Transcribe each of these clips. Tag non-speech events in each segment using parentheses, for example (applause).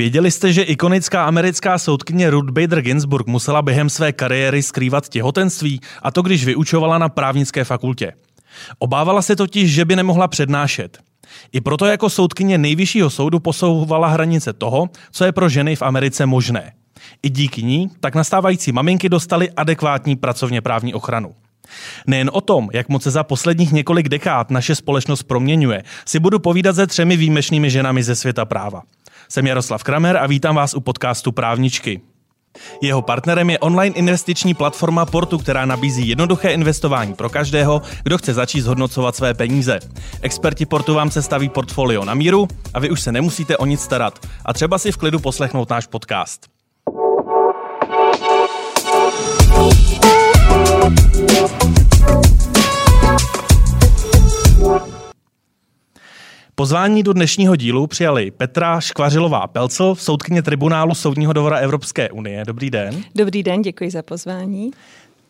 Věděli jste, že ikonická americká soudkyně Ruth Bader Ginsburg musela během své kariéry skrývat těhotenství, a to když vyučovala na právnické fakultě. Obávala se totiž, že by nemohla přednášet. I proto jako soudkyně nejvyššího soudu posouvala hranice toho, co je pro ženy v Americe možné. I díky ní tak nastávající maminky dostaly adekvátní pracovně právní ochranu. Nejen o tom, jak moc se za posledních několik dekád naše společnost proměňuje, si budu povídat se třemi výjimečnými ženami ze světa práva. Jsem Jaroslav Kramer a vítám vás u podcastu Právničky. Jeho partnerem je online investiční platforma Portu, která nabízí jednoduché investování pro každého, kdo chce začít zhodnocovat své peníze. Experti Portu vám se staví portfolio na míru a vy už se nemusíte o nic starat a třeba si v klidu poslechnout náš podcast. Pozvání do dnešního dílu přijali Petra Škvařilová-Pelcl, soudkyně tribunálu Soudního dvora Evropské unie. Dobrý den. Dobrý den, děkuji za pozvání.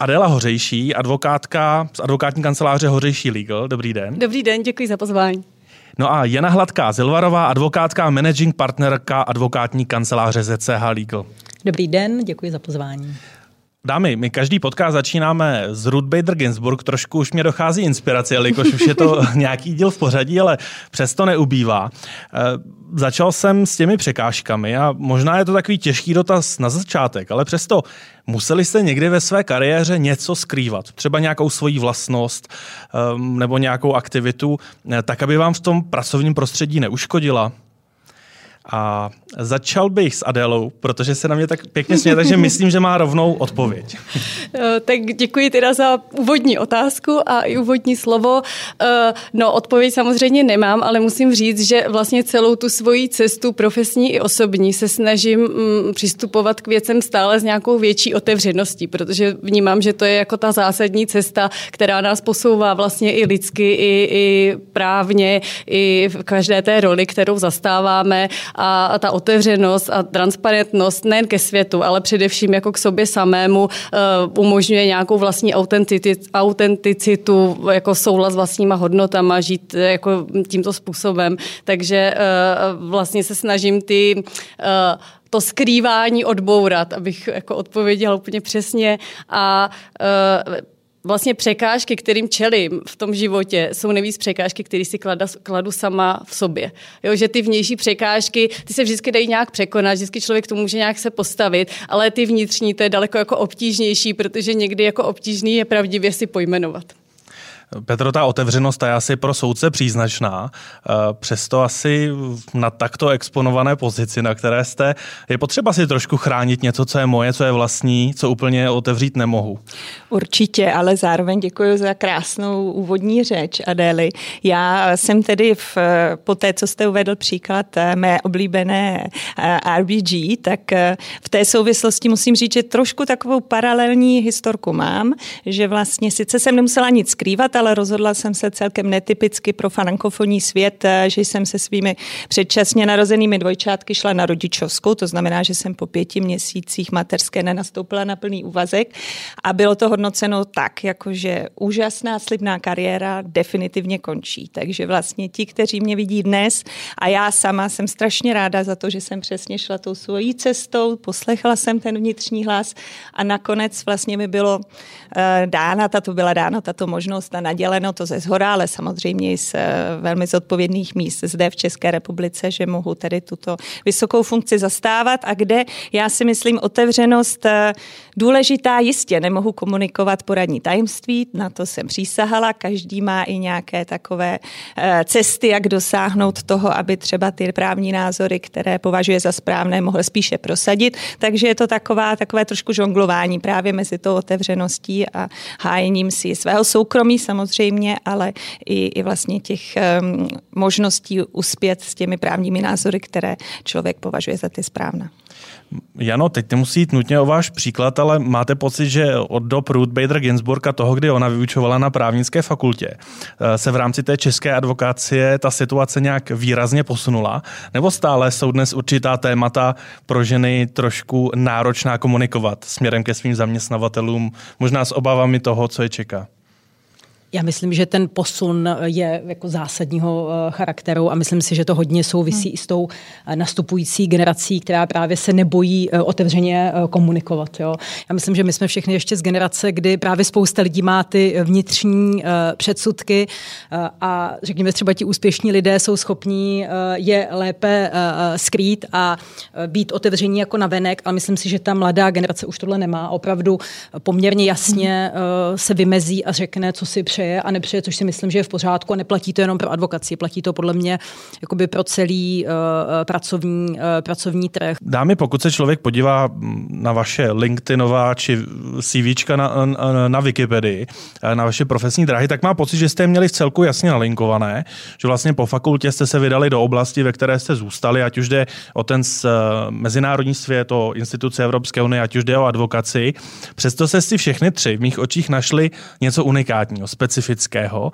Adela Hořejší, advokátka z advokátní kanceláře Hořejší Legal. Dobrý den. Dobrý den, děkuji za pozvání. No a Jana Hladká Zilvarová, advokátka a managing partnerka advokátní kanceláře ZCH Legal. Dobrý den, děkuji za pozvání. Dámy, my každý podcast začínáme z Ruth Bader Ginsburg, trošku už mě dochází inspirace, jelikož už je to (laughs) nějaký díl v pořadí, ale přesto neubývá. E, začal jsem s těmi překážkami a možná je to takový těžký dotaz na začátek, ale přesto museli jste někdy ve své kariéře něco skrývat, třeba nějakou svoji vlastnost e, nebo nějakou aktivitu, e, tak aby vám v tom pracovním prostředí neuškodila? A začal bych s Adélou, protože se na mě tak pěkně směje, takže myslím, že má rovnou odpověď. (laughs) Eh, tak děkuji teda za úvodní otázku a i úvodní slovo. Eh, no, odpověď samozřejmě nemám, ale musím říct, že vlastně celou tu svoji cestu profesní i osobní se snažím mm, přistupovat k věcem stále s nějakou větší otevřeností, protože vnímám, že to je jako ta zásadní cesta, která nás posouvá vlastně i lidsky, i, i právně, i v každé té roli, kterou zastáváme a, ta otevřenost a transparentnost nejen ke světu, ale především jako k sobě samému uh, umožňuje nějakou vlastní autenticitu, jako souhlas s vlastníma hodnotama, žít eh, jako tímto způsobem. Takže uh, vlastně se snažím ty to skrývání odbourat, abych jako odpověděla úplně přesně a vlastně překážky, kterým čelím v tom životě, jsou nejvíc překážky, které si kladu, kladu sama v sobě. Jo, že ty vnější překážky, ty se vždycky dají nějak překonat, vždycky člověk to může nějak se postavit, ale ty vnitřní, to je daleko jako obtížnější, protože někdy jako obtížný je pravdivě si pojmenovat. Petro, ta otevřenost je asi pro soudce příznačná. Eh, přesto asi na takto exponované pozici, na které jste, je potřeba si trošku chránit něco, co je moje, co je vlastní, co úplně otevřít nemohu. Určitě, ale zároveň děkuji za krásnou úvodní řeč, Adély. Já jsem tedy v, po té, co jste uvedl příklad eh, mé oblíbené eh, RBG, tak v té souvislosti musím říct, že trošku takovou paralelní historku mám, že vlastně sice jsem nemusela nic skrývat, ale rozhodla jsem se celkem netypicky pro frankofonní svět, eh, že jsem se svými předčasně narozenými dvojčátky šla na rodičovskou, to znamená, že jsem po pěti měsících mateřské nenastoupila na plný úvazek a bylo to hodnoceno tak, jakože úžasná slibná kariéra definitivně končí. Takže vlastně ti, kteří mě vidí dnes a já sama jsem strašně ráda za to, že jsem přesně šla tou svojí cestou, poslechla jsem ten vnitřní hlas a nakonec vlastně mi bylo uh, dána, tato byla dána tato možnost a naděleno to ze zhora, ale samozřejmě i z eh, velmi zodpovědných míst zde v České republice, že mohu tedy tuto vysokou funkci zastávat a kde já si myslím otevřenost eh, důležitá jistě. Nemohu komunikovat poradní tajemství, na to jsem přísahala. Každý má i nějaké takové eh, cesty, jak dosáhnout toho, aby třeba ty právní názory, které považuje za správné, mohl spíše prosadit. Takže je to taková, takové trošku žonglování právě mezi tou otevřeností a hájením si svého soukromí samozřejmě samozřejmě, ale i, i vlastně těch um, možností uspět s těmi právními názory, které člověk považuje za ty správné. Jano, teď nemusí jít nutně o váš příklad, ale máte pocit, že od dob Ruth Bader Ginsburg a toho, kdy ona vyučovala na právnické fakultě, eh, se v rámci té české advokácie ta situace nějak výrazně posunula? Nebo stále jsou dnes určitá témata pro ženy trošku náročná komunikovat směrem ke svým zaměstnavatelům, možná s obavami toho, co je čeká? Já myslím, že ten posun je jako zásadního eh, charakteru a myslím si, že to hodně souvisí hmm. i s tou eh, nastupující generací, která právě se nebojí eh, otevřeně komunikovat. Jo. Já myslím, že my jsme všechny ještě z generace, kdy právě spousta lidí má ty vnitřní předsudky a řekněme třeba ti úspěšní lidé jsou schopní je lépe skrýt a být otevření jako navenek, ale myslím si, že ta mladá generace už tohle nemá. Opravdu poměrně jasně hmm. se vymezí a řekne, co si přeje přeje a nepřeje, což si myslím, že je v pořádku a neplatí to jenom pro advokaci, platí to podle mě jakoby pro celý uh, pracovní, uh, pracovní trh. Dámy, pokud se člověk podívá na vaše LinkedInová či CVčka na, na, na Wikipedii, na vaše profesní dráhy, tak má pocit, že jste měli v celku jasně nalinkované, že vlastně po fakultě jste se vydali do oblasti, ve které jste zůstali, ať už jde o ten mezinárodní svět, o instituce Evropské unie, ať už jde o advokaci. Přesto se si všechny tři v mých očích našli něco unikátního, specifického,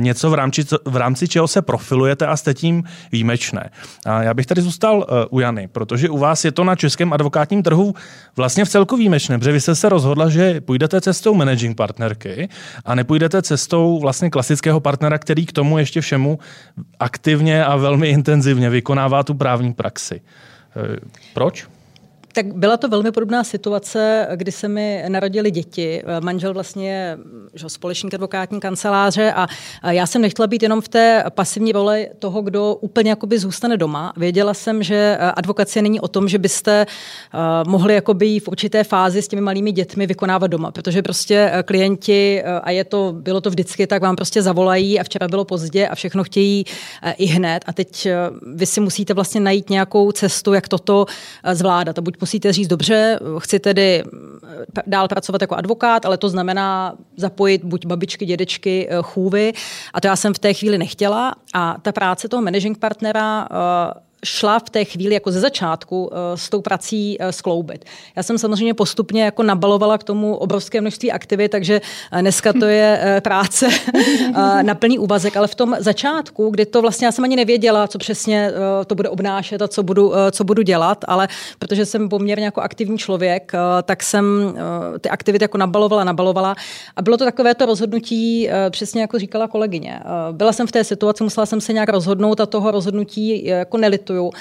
něco v rámci, v rámci čeho se profilujete a jste tím výjimečné. A já bych tady zůstal e, u Jany, protože u vás je to na českém advokátním trhu vlastně v celku výjimečné, protože vy jste se rozhodla, že půjdete cestou managing partnerky a nepůjdete cestou vlastně klasického partnera, který k tomu ještě všemu aktivně a velmi intenzivně vykonává tu právní praxi. E, proč? Tak byla to velmi podobná situace, kdy se mi narodili děti. Manžel vlastně je že, společník advokátní kanceláře a já jsem nechtěla být jenom v té pasivní roli toho, kdo úplně jakoby zůstane doma. Věděla jsem, že advokacie není o tom, že byste mohli jakoby v určité fázi s těmi malými dětmi vykonávat doma, protože prostě klienti, a je to, bylo to vždycky, tak vám prostě zavolají a včera bylo pozdě a všechno chtějí i hned a teď vy si musíte vlastně najít nějakou cestu, jak toto zvládat. A buď musíte říct, dobře, chci tedy dál pracovat jako advokát, ale to znamená zapojit buď babičky, dědečky, eh, chůvy. A to já jsem v té chvíli nechtěla. A ta práce toho managing partnera eh, šla v té chvíli jako ze začátku eh, s tou prací eh, skloubit. Já jsem samozřejmě postupně jako nabalovala k tomu obrovské množství aktivit, takže eh, dneska to je práce na plný úvazek, ale v tom začátku, kdy to vlastně já jsem ani nevěděla, co přesně to bude obnášet a co budu, co budu dělat, ale protože jsem poměrně jako aktivní člověk, tak jsem ty aktivity jako nabalovala, nabalovala a bylo to takové to rozhodnutí, přesně jako říkala kolegyně. Byla jsem v té situaci, musela jsem se nějak rozhodnout a toho rozhodnutí jako nelit nelituju.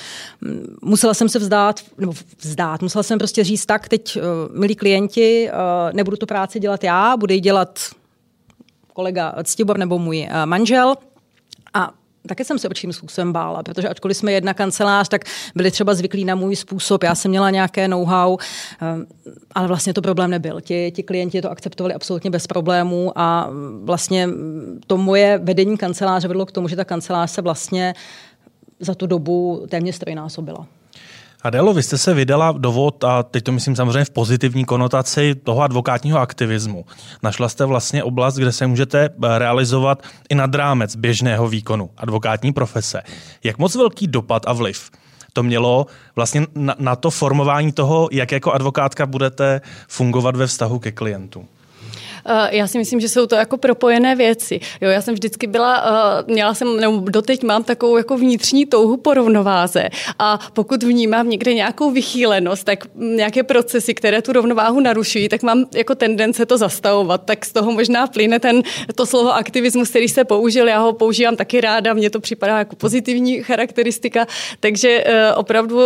Musela jsem se vzdát, nebo vzdát, musela jsem prostě říct tak, teď, uh, milí klienti, uh, nebudu tu práci dělat já, bude ji dělat kolega Ctibor nebo můj uh, manžel. A Taky jsem se určitým způsobem bála, protože ačkoliv jsme jedna kancelář, tak byli třeba zvyklí na můj způsob, já jsem měla nějaké know-how, ale vlastně to problém nebyl. Ti, ti klienti to akceptovali absolutně bez problémů a vlastně to moje vedení kanceláře vedlo k tomu, že ta kancelář se vlastně za tu dobu téměř trojnásobila. Adelo, vy jste se vydala do vod, a teď to myslím samozřejmě v pozitivní konotaci toho advokátního aktivismu. Našla jste vlastně oblast, kde se můžete realizovat i nad rámec běžného výkonu advokátní profese. Jak moc velký dopad a vliv to mělo vlastně na, na to formování toho, jak jako advokátka budete fungovat ve vztahu ke klientům? Eh, já si myslím, že jsou to jako propojené věci. Jo, já jsem vždycky byla, eh, měla jsem, nebo doteď mám takovou jako vnitřní touhu po rovnováze a pokud vnímám někde nějakou vychýlenost, tak nějaké procesy, které tu rovnováhu narušují, tak mám jako tendence to zastavovat. Tak z toho možná plyne ten, to slovo aktivismus, který se použil, já ho používám taky ráda, mně to připadá jako pozitivní charakteristika, takže eh, opravdu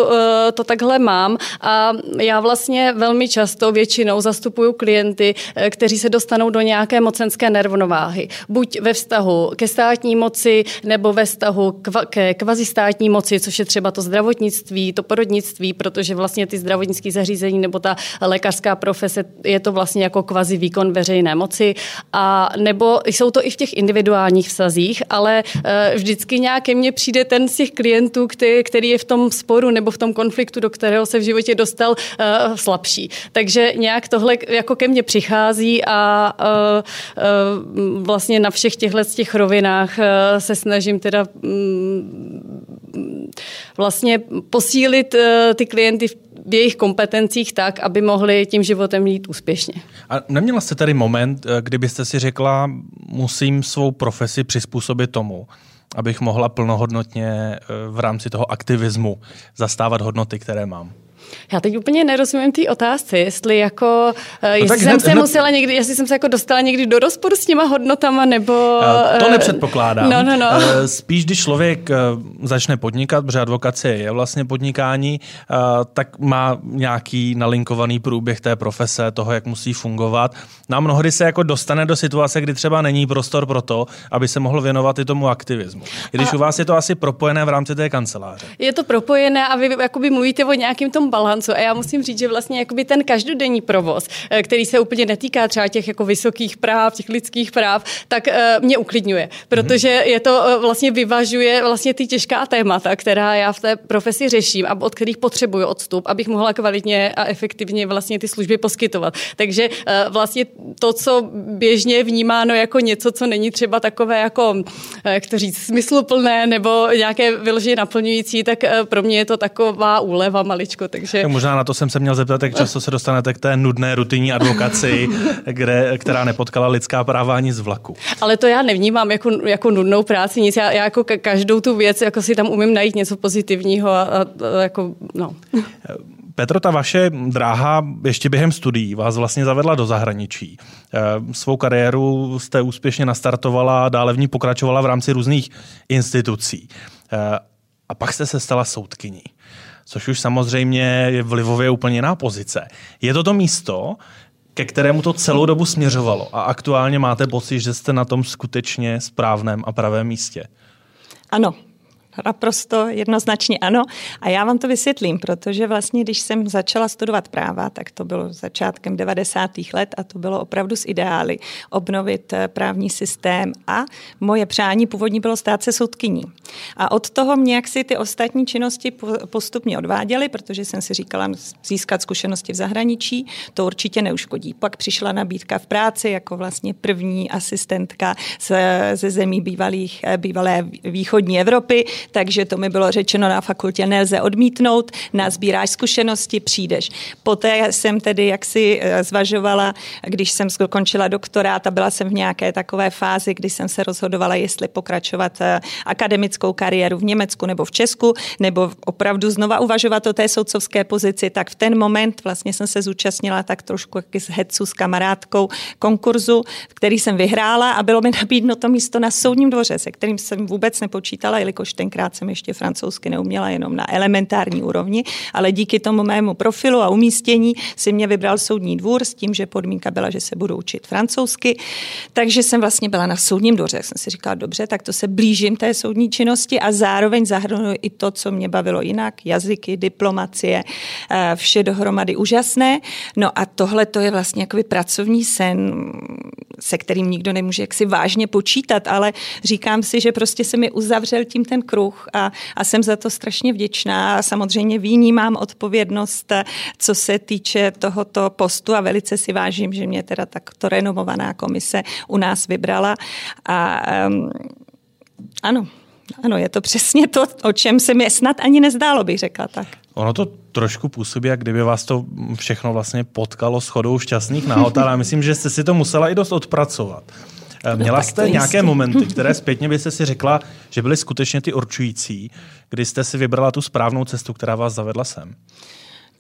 to takhle mám a já vlastně velmi často většinou zastupuju klienty, kteří se dostanou dostanou do nějaké mocenské nerovnováhy. Buď ve vztahu ke státní moci, nebo ve vztahu ke kvazistátní moci, což je třeba to zdravotnictví, to porodnictví, protože vlastně ty zdravotnické zařízení nebo ta lékařská profese je to vlastně jako kvazi výkon veřejné moci. A nebo jsou to i v těch individuálních vzazích, ale uh, vždycky nějak ke mně přijde ten z těch klientů, který, je v tom sporu nebo v tom konfliktu, do kterého se v životě dostal, uh, slabší. Takže nějak tohle jako ke mně přichází a vlastně na všech těchto těch rovinách se snažím teda um, vlastně posílit uh, ty klienty v v jejich kompetencích tak, aby mohli tím životem jít úspěšně. A neměla jste tady moment, kdybyste si řekla, musím svou profesi přizpůsobit tomu, abych mohla plnohodnotně v rámci toho aktivismu zastávat hodnoty, které mám? Já teď úplně nerozumím té otázce, jestli jako, no jestli jsem hned, se hned... musela někdy, jestli jsem se jako dostala někdy do rozporu s těma hodnotama, nebo... To nepředpokládám. No, no, no. Spíš, když člověk začne podnikat, protože advokace je vlastně podnikání, tak má nějaký nalinkovaný průběh té profese, toho, jak musí fungovat. No a mnohdy se jako dostane do situace, kdy třeba není prostor pro to, aby se mohl věnovat i tomu aktivismu. I když a... u vás je to asi propojené v rámci té kanceláře. Je to propojené a vy jakoby mluvíte o nějakém tom balancu. A já musím říct, že vlastně jakoby ten každodenní provoz, eh, který se úplně netýká třeba těch jako vysokých práv, těch lidských práv, tak uh, mě uklidňuje, protože je to uh, vlastně vyvažuje vlastně ty těžká témata, která já v té profesi řeším a od kterých potřebuju odstup, abych mohla kvalitně a efektivně vlastně ty služby poskytovat. Takže vlastně to, co běžně vnímáno jako něco, co není třeba takové jako, jak to říct, smysluplné nebo nějaké vyloženě naplňující, tak pro mě je to taková úleva maličko. Takže... Tak možná na to jsem se měl zeptat, jak často se dostanete k té nudné rutinní advokaci, kde, která nepotkala lidská práva ani z vlaku. Ale to já nevnímám jako, jako nudnou práci, nic. Já, já jako každou tu věc jako si tam umím najít něco pozitivního a, a, a jako, no. Petro, ta vaše dráha ještě během studií vás vlastně zavedla do zahraničí. Eh, svou kariéru jste úspěšně nastartovala a dále v ní pokračovala v rámci různých institucí. Eh, a pak jste se stala soudkyní, což už samozřejmě je vlivově úplně jiná pozice. Je to to místo, ke kterému to celou dobu směřovalo a aktuálně máte pocit, že jste na tom skutečně správném a pravém místě? Ano, Naprosto jednoznačně ano. A já vám to vysvětlím, protože vlastně, když jsem začala studovat práva, tak to bylo začátkem 90. let a to bylo opravdu z ideály obnovit eh, právní systém a moje přání původní bylo stát se soudkyní. A od toho mě jak si ty ostatní činnosti postupně odváděly, protože jsem si říkala získat zkušenosti v zahraničí, to určitě neuškodí. Pak přišla nabídka v práci jako vlastně první asistentka ze, ze zemí bývalých, eh, bývalé východní Evropy, takže to mi bylo řečeno na fakultě, nelze odmítnout, nazbíráš zkušenosti, přijdeš. Poté jsem tedy jaksi eh, zvažovala, když jsem skončila doktorát a byla jsem v nějaké takové fázi, kdy jsem se rozhodovala, jestli pokračovat eh, akademickou kariéru v Německu nebo v Česku, nebo opravdu znova uvažovat o té soudcovské pozici, tak v ten moment vlastně jsem se zúčastnila tak trošku jak z hecu s kamarádkou konkurzu, který jsem vyhrála a bylo mi nabídnuto místo na soudním dvoře, se kterým jsem vůbec nepočítala, jelikož ten tenkrát jsem ještě francouzsky neuměla jenom na elementární úrovni, ale díky tomu mému profilu a umístění si mě vybral soudní dvůr s tím, že podmínka byla, že se budu učit francouzsky. Takže jsem vlastně byla na soudním dvoře. Jsem si říkala, dobře, tak to se blížím té soudní činnosti a zároveň zahrnuju i to, co mě bavilo jinak, jazyky, diplomacie, eh, vše dohromady úžasné. No a tohle to je vlastně jakoby pracovní sen, se kterým nikdo nemůže jaksi vážně počítat, ale říkám si, že prostě se mi uzavřel tím ten kruh kruh a, a jsem za to strašně vděčná. A samozřejmě vnímám odpovědnost, co se týče tohoto postu a velice si vážím, že mě teda takto renomovaná komise u nás vybrala. A um, ano, ano, je to přesně to, o čem se mi snad ani nezdálo, bych řekla tak. Ono to trošku působí, jak kdyby vás to všechno vlastně potkalo s chodou šťastných náhod, ale myslím, že jste si to musela i dost odpracovat. Eh, měla no, jste nějaké jistý. momenty, které (laughs) zpětně byste si řekla, že byly skutečně ty určující, kdy jste si vybrala tu správnou cestu, která vás zavedla sem?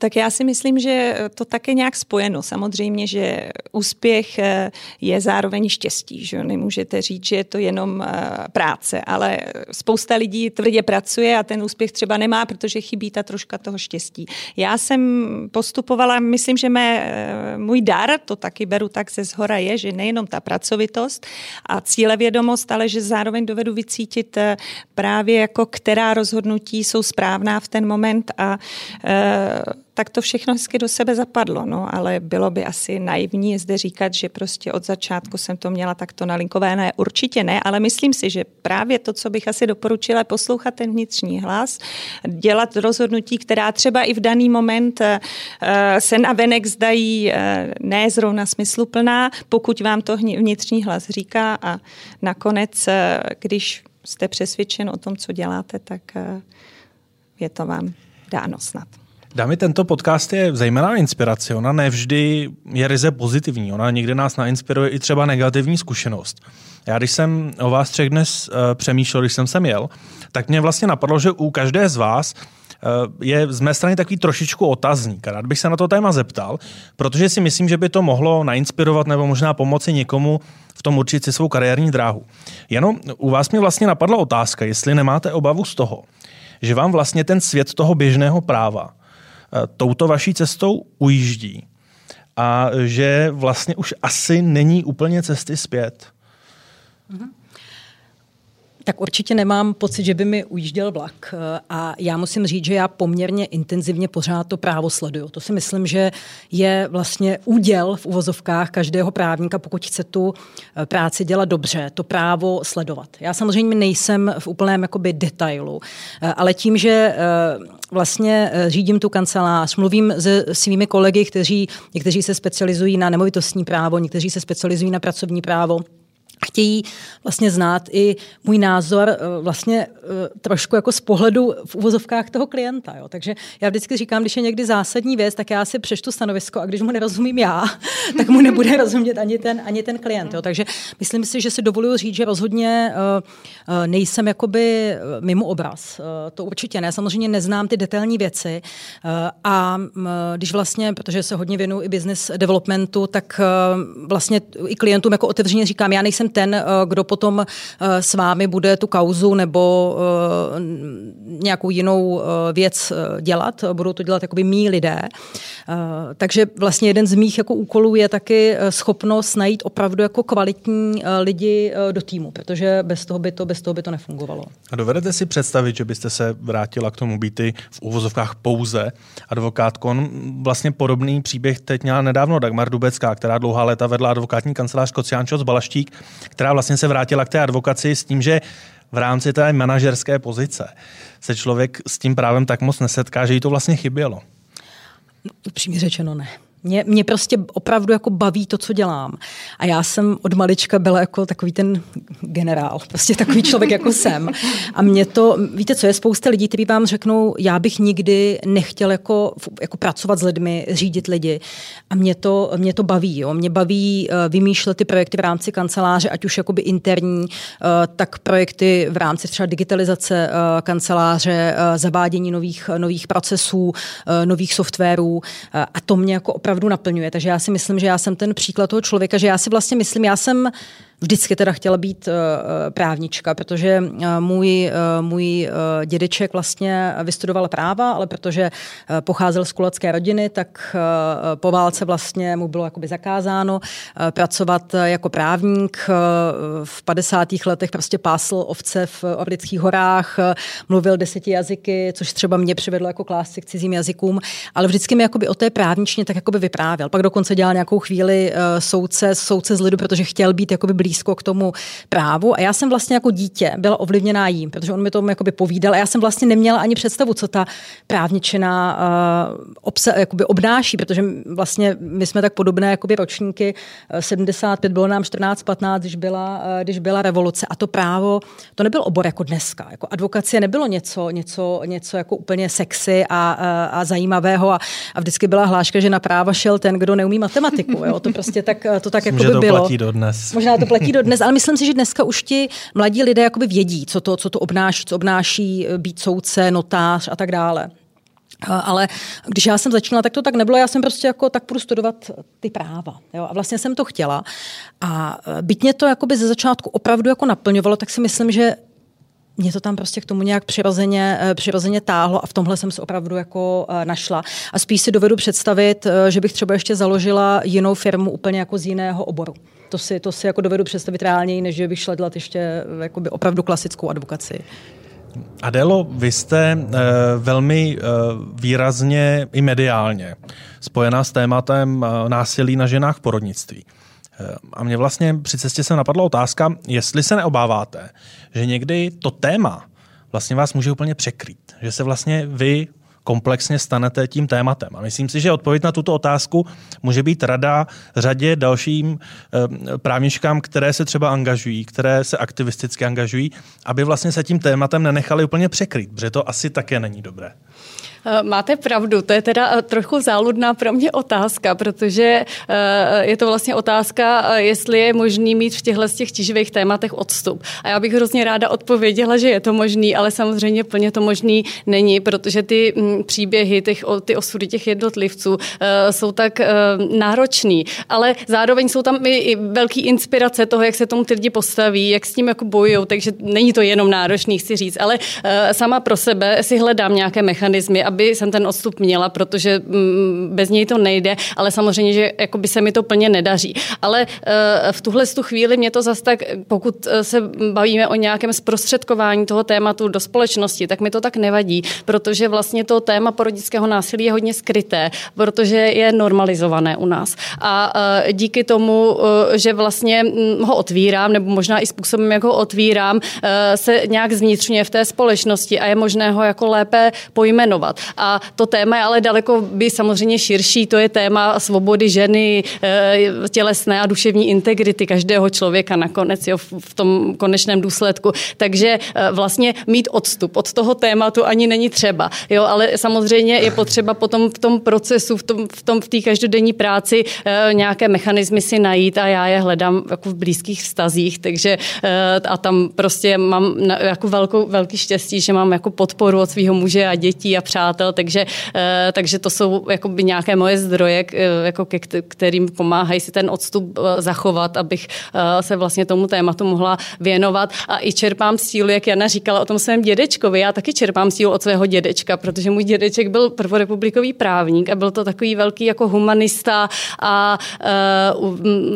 Tak já si myslím, že to také nějak spojeno. Samozřejmě, že úspěch eh, je zároveň štěstí. Že? Nemůžete říct, že je to jenom eh, práce, ale spousta lidí tvrdě pracuje a ten úspěch třeba nemá, protože chybí ta troška toho štěstí. Já jsem postupovala, myslím, že mé, eh, můj dar, to taky beru tak ze zhora je, že nejenom ta pracovitost a cílevědomost, ale že zároveň dovedu vycítit právě jako která rozhodnutí jsou správná v ten moment a tak to všechno hezky do sebe zapadlo, no, ale bylo by asi naivní zde říkat, že prostě od začátku jsem to měla takto nalinkované. Určitě ne, ale myslím si, že právě to, co bych asi doporučila, poslouchat ten vnitřní hlas, dělat rozhodnutí, která třeba i v daný moment uh, se na venek zdají uh, ne zrovna smysluplná, pokud vám to vnitřní hlas říká a nakonec, když jste přesvědčen o tom, co děláte, tak je to vám dáno snad. Dámy, tento podcast je zajímavá inspirace. Ona nevždy je ryze pozitivní. Ona někdy nás nainspiruje i třeba negativní zkušenost. Já když jsem o vás třech dnes uh, přemýšlel, když jsem sem jel, tak mě vlastně napadlo, že u každé z vás je z mé strany takový trošičku otazník. Rád bych se na to téma zeptal, protože si myslím, že by to mohlo nainspirovat nebo možná pomoci někomu v tom určit si svou kariérní dráhu. Jenom u vás mi vlastně napadla otázka, jestli nemáte obavu z toho, že vám vlastně ten svět toho běžného práva eh, touto vaší cestou ujíždí a že vlastně už asi není úplně cesty zpět. Mm-hmm tak určitě nemám pocit, že by mi ujížděl vlak. A já musím říct, že já poměrně intenzivně pořád to právo sleduju. To si myslím, že je vlastně úděl v uvozovkách každého právníka, pokud chce tu eh, práci dělat dobře, to právo sledovat. Já samozřejmě nejsem v úplném jakoby detailu, eh, ale tím, že eh, vlastně řídím tu kancelář, mluvím se svými kolegy, kteří někteří se specializují na nemovitostní právo, někteří se specializují na pracovní právo, chtějí vlastně znát i můj názor eh, vlastně eh, trošku jako z pohledu v uvozovkách toho klienta. Jo. Takže já vždycky říkám, když je někdy zásadní věc, tak já si přečtu stanovisko a když mu nerozumím já, (laughs) tak mu nebude rozumět ani ten, ani ten klient. Jo. Takže myslím si, že si dovoluji říct, že rozhodně uh, nejsem jakoby mimo obraz. To určitě ne. Samozřejmě neznám ty detailní věci a uh, když vlastně, protože se hodně věnuju i business developmentu, tak vlastně i klientům jako otevřeně říkám, já nejsem ten, eh, kdo potom eh, s vámi bude tu kauzu nebo eh, nějakou jinou věc dělat. Budou to dělat jakoby mý lidé. Takže vlastně jeden z mých jako úkolů je taky schopnost najít opravdu jako kvalitní lidi do týmu, protože bez toho by to, bez toho by to nefungovalo. A dovedete si představit, že byste se vrátila k tomu býty v úvozovkách pouze advokátkon? Vlastně podobný příběh teď měla nedávno Dagmar Dubecká, která dlouhá léta vedla advokátní kancelář Kociánčo z Balaštík která vlastně se vrátila k té advokaci s tím, že v rámci té manažerské pozice se člověk s tím právem tak moc nesetká, že jí to vlastně chybělo. Upřímně řečeno ne. Mě, mě prostě opravdu jako baví to, co dělám. A já jsem od malička byla jako takový ten generál, prostě takový člověk jako (laughs) jsem. A mě to, víte co, je spousta lidí, kteří vám řeknou, já bych nikdy nechtěl jako, jako pracovat s lidmi, řídit lidi. A mě to, mě to baví. Jo. Mě baví uh, vymýšlet ty projekty v rámci kanceláře, ať už jakoby interní, uh, tak projekty v rámci třeba digitalizace uh, kanceláře, uh, zavádění nových, nových procesů, uh, nových softwarů. Uh, a to mě jako opravdu opravdu naplňuje. Takže já si myslím, že já jsem ten příklad toho člověka, že já si vlastně myslím, já jsem vždycky teda chtěla být uh, právnička, protože uh, můj, můj dědeček vlastně vystudoval práva, ale protože pocházel z kulacké rodiny, tak po válce vlastně mu bylo jakoby zakázáno pracovat jako právník. V 50. letech prostě pásl ovce v Orlických horách, mluvil deseti jazyky, což třeba mě přivedlo jako klásci k cizím jazykům, ale vždycky mi jakoby o té právničně tak jakoby vyprávěl. Pak dokonce dělal nějakou chvíli soudce, soudce z lidu, protože chtěl být jakoby blízký blízko k tomu právu. A já jsem vlastně jako dítě byla ovlivněná jím, protože on mi to jakoby povídal a já jsem vlastně neměla ani představu, co ta právničina uh, obsa, jakoby obnáší, protože vlastně my jsme tak podobné jakoby ročníky. 75 bylo nám 14, 15, když byla, uh, když byla revoluce. A to právo, to nebyl obor jako dneska. Jako advokacie nebylo něco, něco, něco jako úplně sexy a, a, a zajímavého a, a vždycky byla hláška, že na práva šel ten, kdo neumí matematiku. Jo? To prostě tak, to tak jako by bylo. platí dodnes. Možná to platí do dnes, ale myslím si, že dneska už ti mladí lidé jakoby vědí, co to, co to obnáší, co obnáší eh, být soudce, notář a tak dále. Ale když já jsem začínala, tak to tak nebylo. Já jsem prostě jako tak půjdu studovat ty práva. Jo? A vlastně jsem to chtěla. A eh, byť mě to jakoby ze začátku opravdu jako naplňovalo, tak si myslím, že mě to tam prostě k tomu nějak přirozeně, eh, přirozeně táhlo a v tomhle jsem se opravdu jako našla. A spíš si dovedu představit, že bych třeba ještě založila jinou firmu úplně jako z jiného oboru to si, to si jako dovedu představit reálněji, než že bych šla dělat ještě eh, jakoby opravdu klasickou advokaci. Adelo, vy jste uh, velmi uh, výrazně i mediálně spojená s tématem uh, násilí na ženách v porodnictví. Uh, a mě vlastně při cestě se napadla otázka, jestli se neobáváte, že někdy to téma vlastně vás může úplně překrýt. Že se vlastně vy komplexně stanete tím tématem. A myslím si, že odpověď na tuto otázku může být rada řadě dalším eh, právničkám, které se třeba angažují, které se aktivisticky angažují, aby vlastně se tím tématem nenechali úplně překryt, protože to asi také není dobré. Eh, máte pravdu, to je teda eh, trochu záludná pro mě otázka, protože eh, je to vlastně otázka, jestli je možný mít v těchto těch tíživých tématech odstup. A já bych hrozně ráda odpověděla, že je to možný, ale samozřejmě plně to možný není, protože ty mm, příběhy, těch, ty osudy těch jednotlivců jsou tak náročný, ale zároveň jsou tam i velký inspirace toho, jak se tomu ty lidi postaví, jak s tím jako bojují, takže není to jenom náročný, chci říct, ale sama pro sebe si hledám nějaké mechanismy, aby jsem ten odstup měla, protože mm, bez něj to nejde, ale samozřejmě, že jako by se mi to plně nedaří. Ale eh, v tuhle tu chvíli mě to zase tak, pokud eh, se bavíme o nějakém zprostředkování toho tématu do společnosti, tak mi to tak nevadí, protože vlastně to téma porodického násilí je hodně skryté, protože je normalizované u nás. A eh, díky tomu, že vlastně hm, ho otvírám, nebo možná i způsobem, jak ho otvírám, se nějak zvnitřňuje v té společnosti a je možné ho jako lépe pojmenovat. A to téma je ale daleko by samozřejmě širší. To je téma svobody ženy, eh, tělesné a duševní integrity každého člověka nakonec jo, v tom konečném důsledku. Takže eh, vlastně mít odstup od toho tématu ani není třeba. Jo, ale samozřejmě je potřeba potom v tom procesu, v tom, v tom v každodenní práci eh, nějaké mechanismy si najít a já je hledám jako v blízkých vztazích, takže a tam prostě mám jako velkou, velký štěstí, že mám jako podporu od svého muže a dětí a přátel, takže, eh, takže to jsou jakoby nějaké moje zdroje, eh, jako ke kterým pomáhají si ten odstup eh, zachovat, abych se vlastně tomu tématu mohla věnovat. A i čerpám sílu, jak Jana říkala o tom svém dědečkovi. Já taky čerpám sílu od svého dědečka, protože můj dědeček byl prvorepublikový právník a byl to takový velký jako humanista a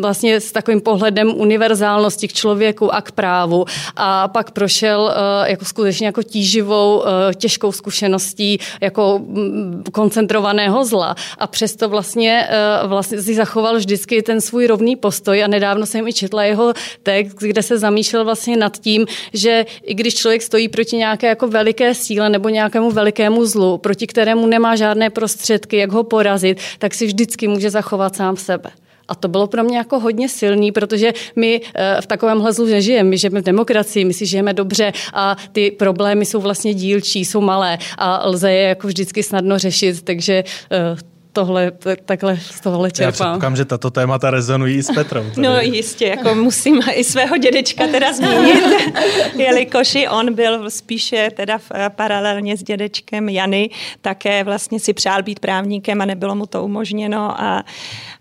vlastně s takovým pohledem univerzálnosti k člověku a k právu. A pak prošel jako skutečně jako tíživou, těžkou zkušeností jako mm, koncentrovaného zla a přesto vlastně, eh, vlastně si zachoval vždycky ten svůj rovný postoj a nedávno jsem i četla jeho text, kde se zamýšlel vlastně nad tím, že i když člověk stojí proti nějaké jako veliké síle nebo nějakému velikému zlu, proti kterému nemá žádné prostředky, jak ho porazit, tak si vždycky může zachovat sám sebe. A to bylo pro mě jako hodně silný, protože my eh, v takovém zlu nežijeme. My žijeme v demokracii, my si žijeme dobře a ty problémy jsou vlastně dílčí, jsou malé a lze je jako vždycky snadno řešit, takže eh, tohle, takhle z tohohle čerpám. Já předpokládám, že tato témata rezonují s Petrou. Tady. No jistě, jako musím i svého dědečka teda zmínit, (laughs) jelikož i on byl spíše teda paralelně s dědečkem Jany, také vlastně si přál být právníkem a nebylo mu to umožněno a,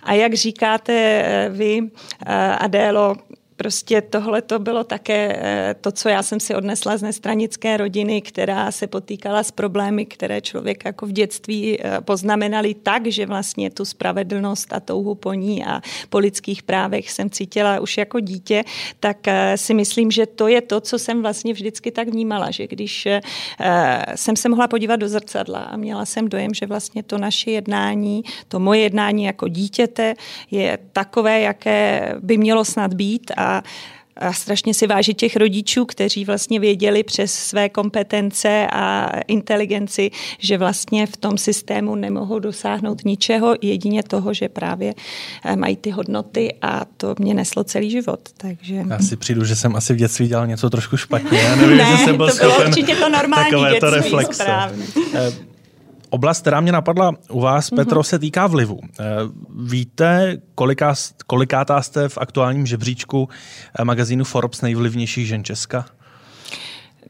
a jak říkáte eh, vy, eh, Adélo, prostě tohle to bylo také eh, to, co já jsem si odnesla z nestranické rodiny, která se potýkala s problémy, které člověk jako v dětství eh, poznamenali tak, že vlastně tu spravedlnost a touhu po ní a po lidských právech jsem cítila už jako dítě, tak eh, si myslím, že to je to, co jsem vlastně vždycky tak vnímala, že když jsem se mohla podívat do zrcadla a měla jsem dojem, že vlastně to naše jednání, to moje jednání jako dítěte je takové, jaké by mělo snad být a a strašně si vážit těch rodičů, kteří vlastně věděli přes své kompetence a inteligenci, že vlastně v tom systému nemohou dosáhnout ničeho, jedině toho, že právě eh, mají ty hodnoty a to mě neslo celý život. Takže... Já si přijdu, že jsem asi v dětství dělal něco trošku špatně. Já (laughs) nevím, ne, že jsem byl to bylo určitě to normální dětství, reflexe. Oblast, která mě napadla u vás, mm-hmm. Petro, se týká vlivu. Eh, víte, kolika, kolikátá jste v aktuálním žebříčku eh, magazínu Forbes nejvlivnějších žen Česka?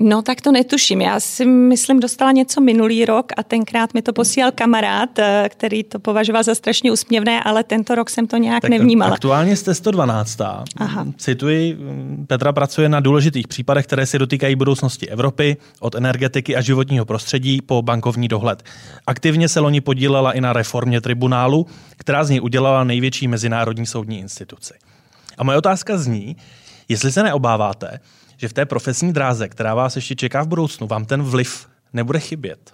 No tak to netuším. Já si myslím, dostala něco minulý rok a tenkrát mi to posílal kamarád, eh, který to považoval za strašně úsměvné, ale tento rok jsem to nějak tak nevnímala. Aktuálně jste 112. Aha. Cituji, Petra pracuje na důležitých případech, které se dotýkají budoucnosti Evropy, od energetiky a životního prostředí po bankovní dohled. Aktivně se loni podílela i na reformě tribunálu, která z ní udělala největší mezinárodní soudní instituci. A moje otázka zní, jestli se neobáváte, že v té profesní dráze, která vás ještě čeká v budoucnu, vám ten vliv nebude chybět?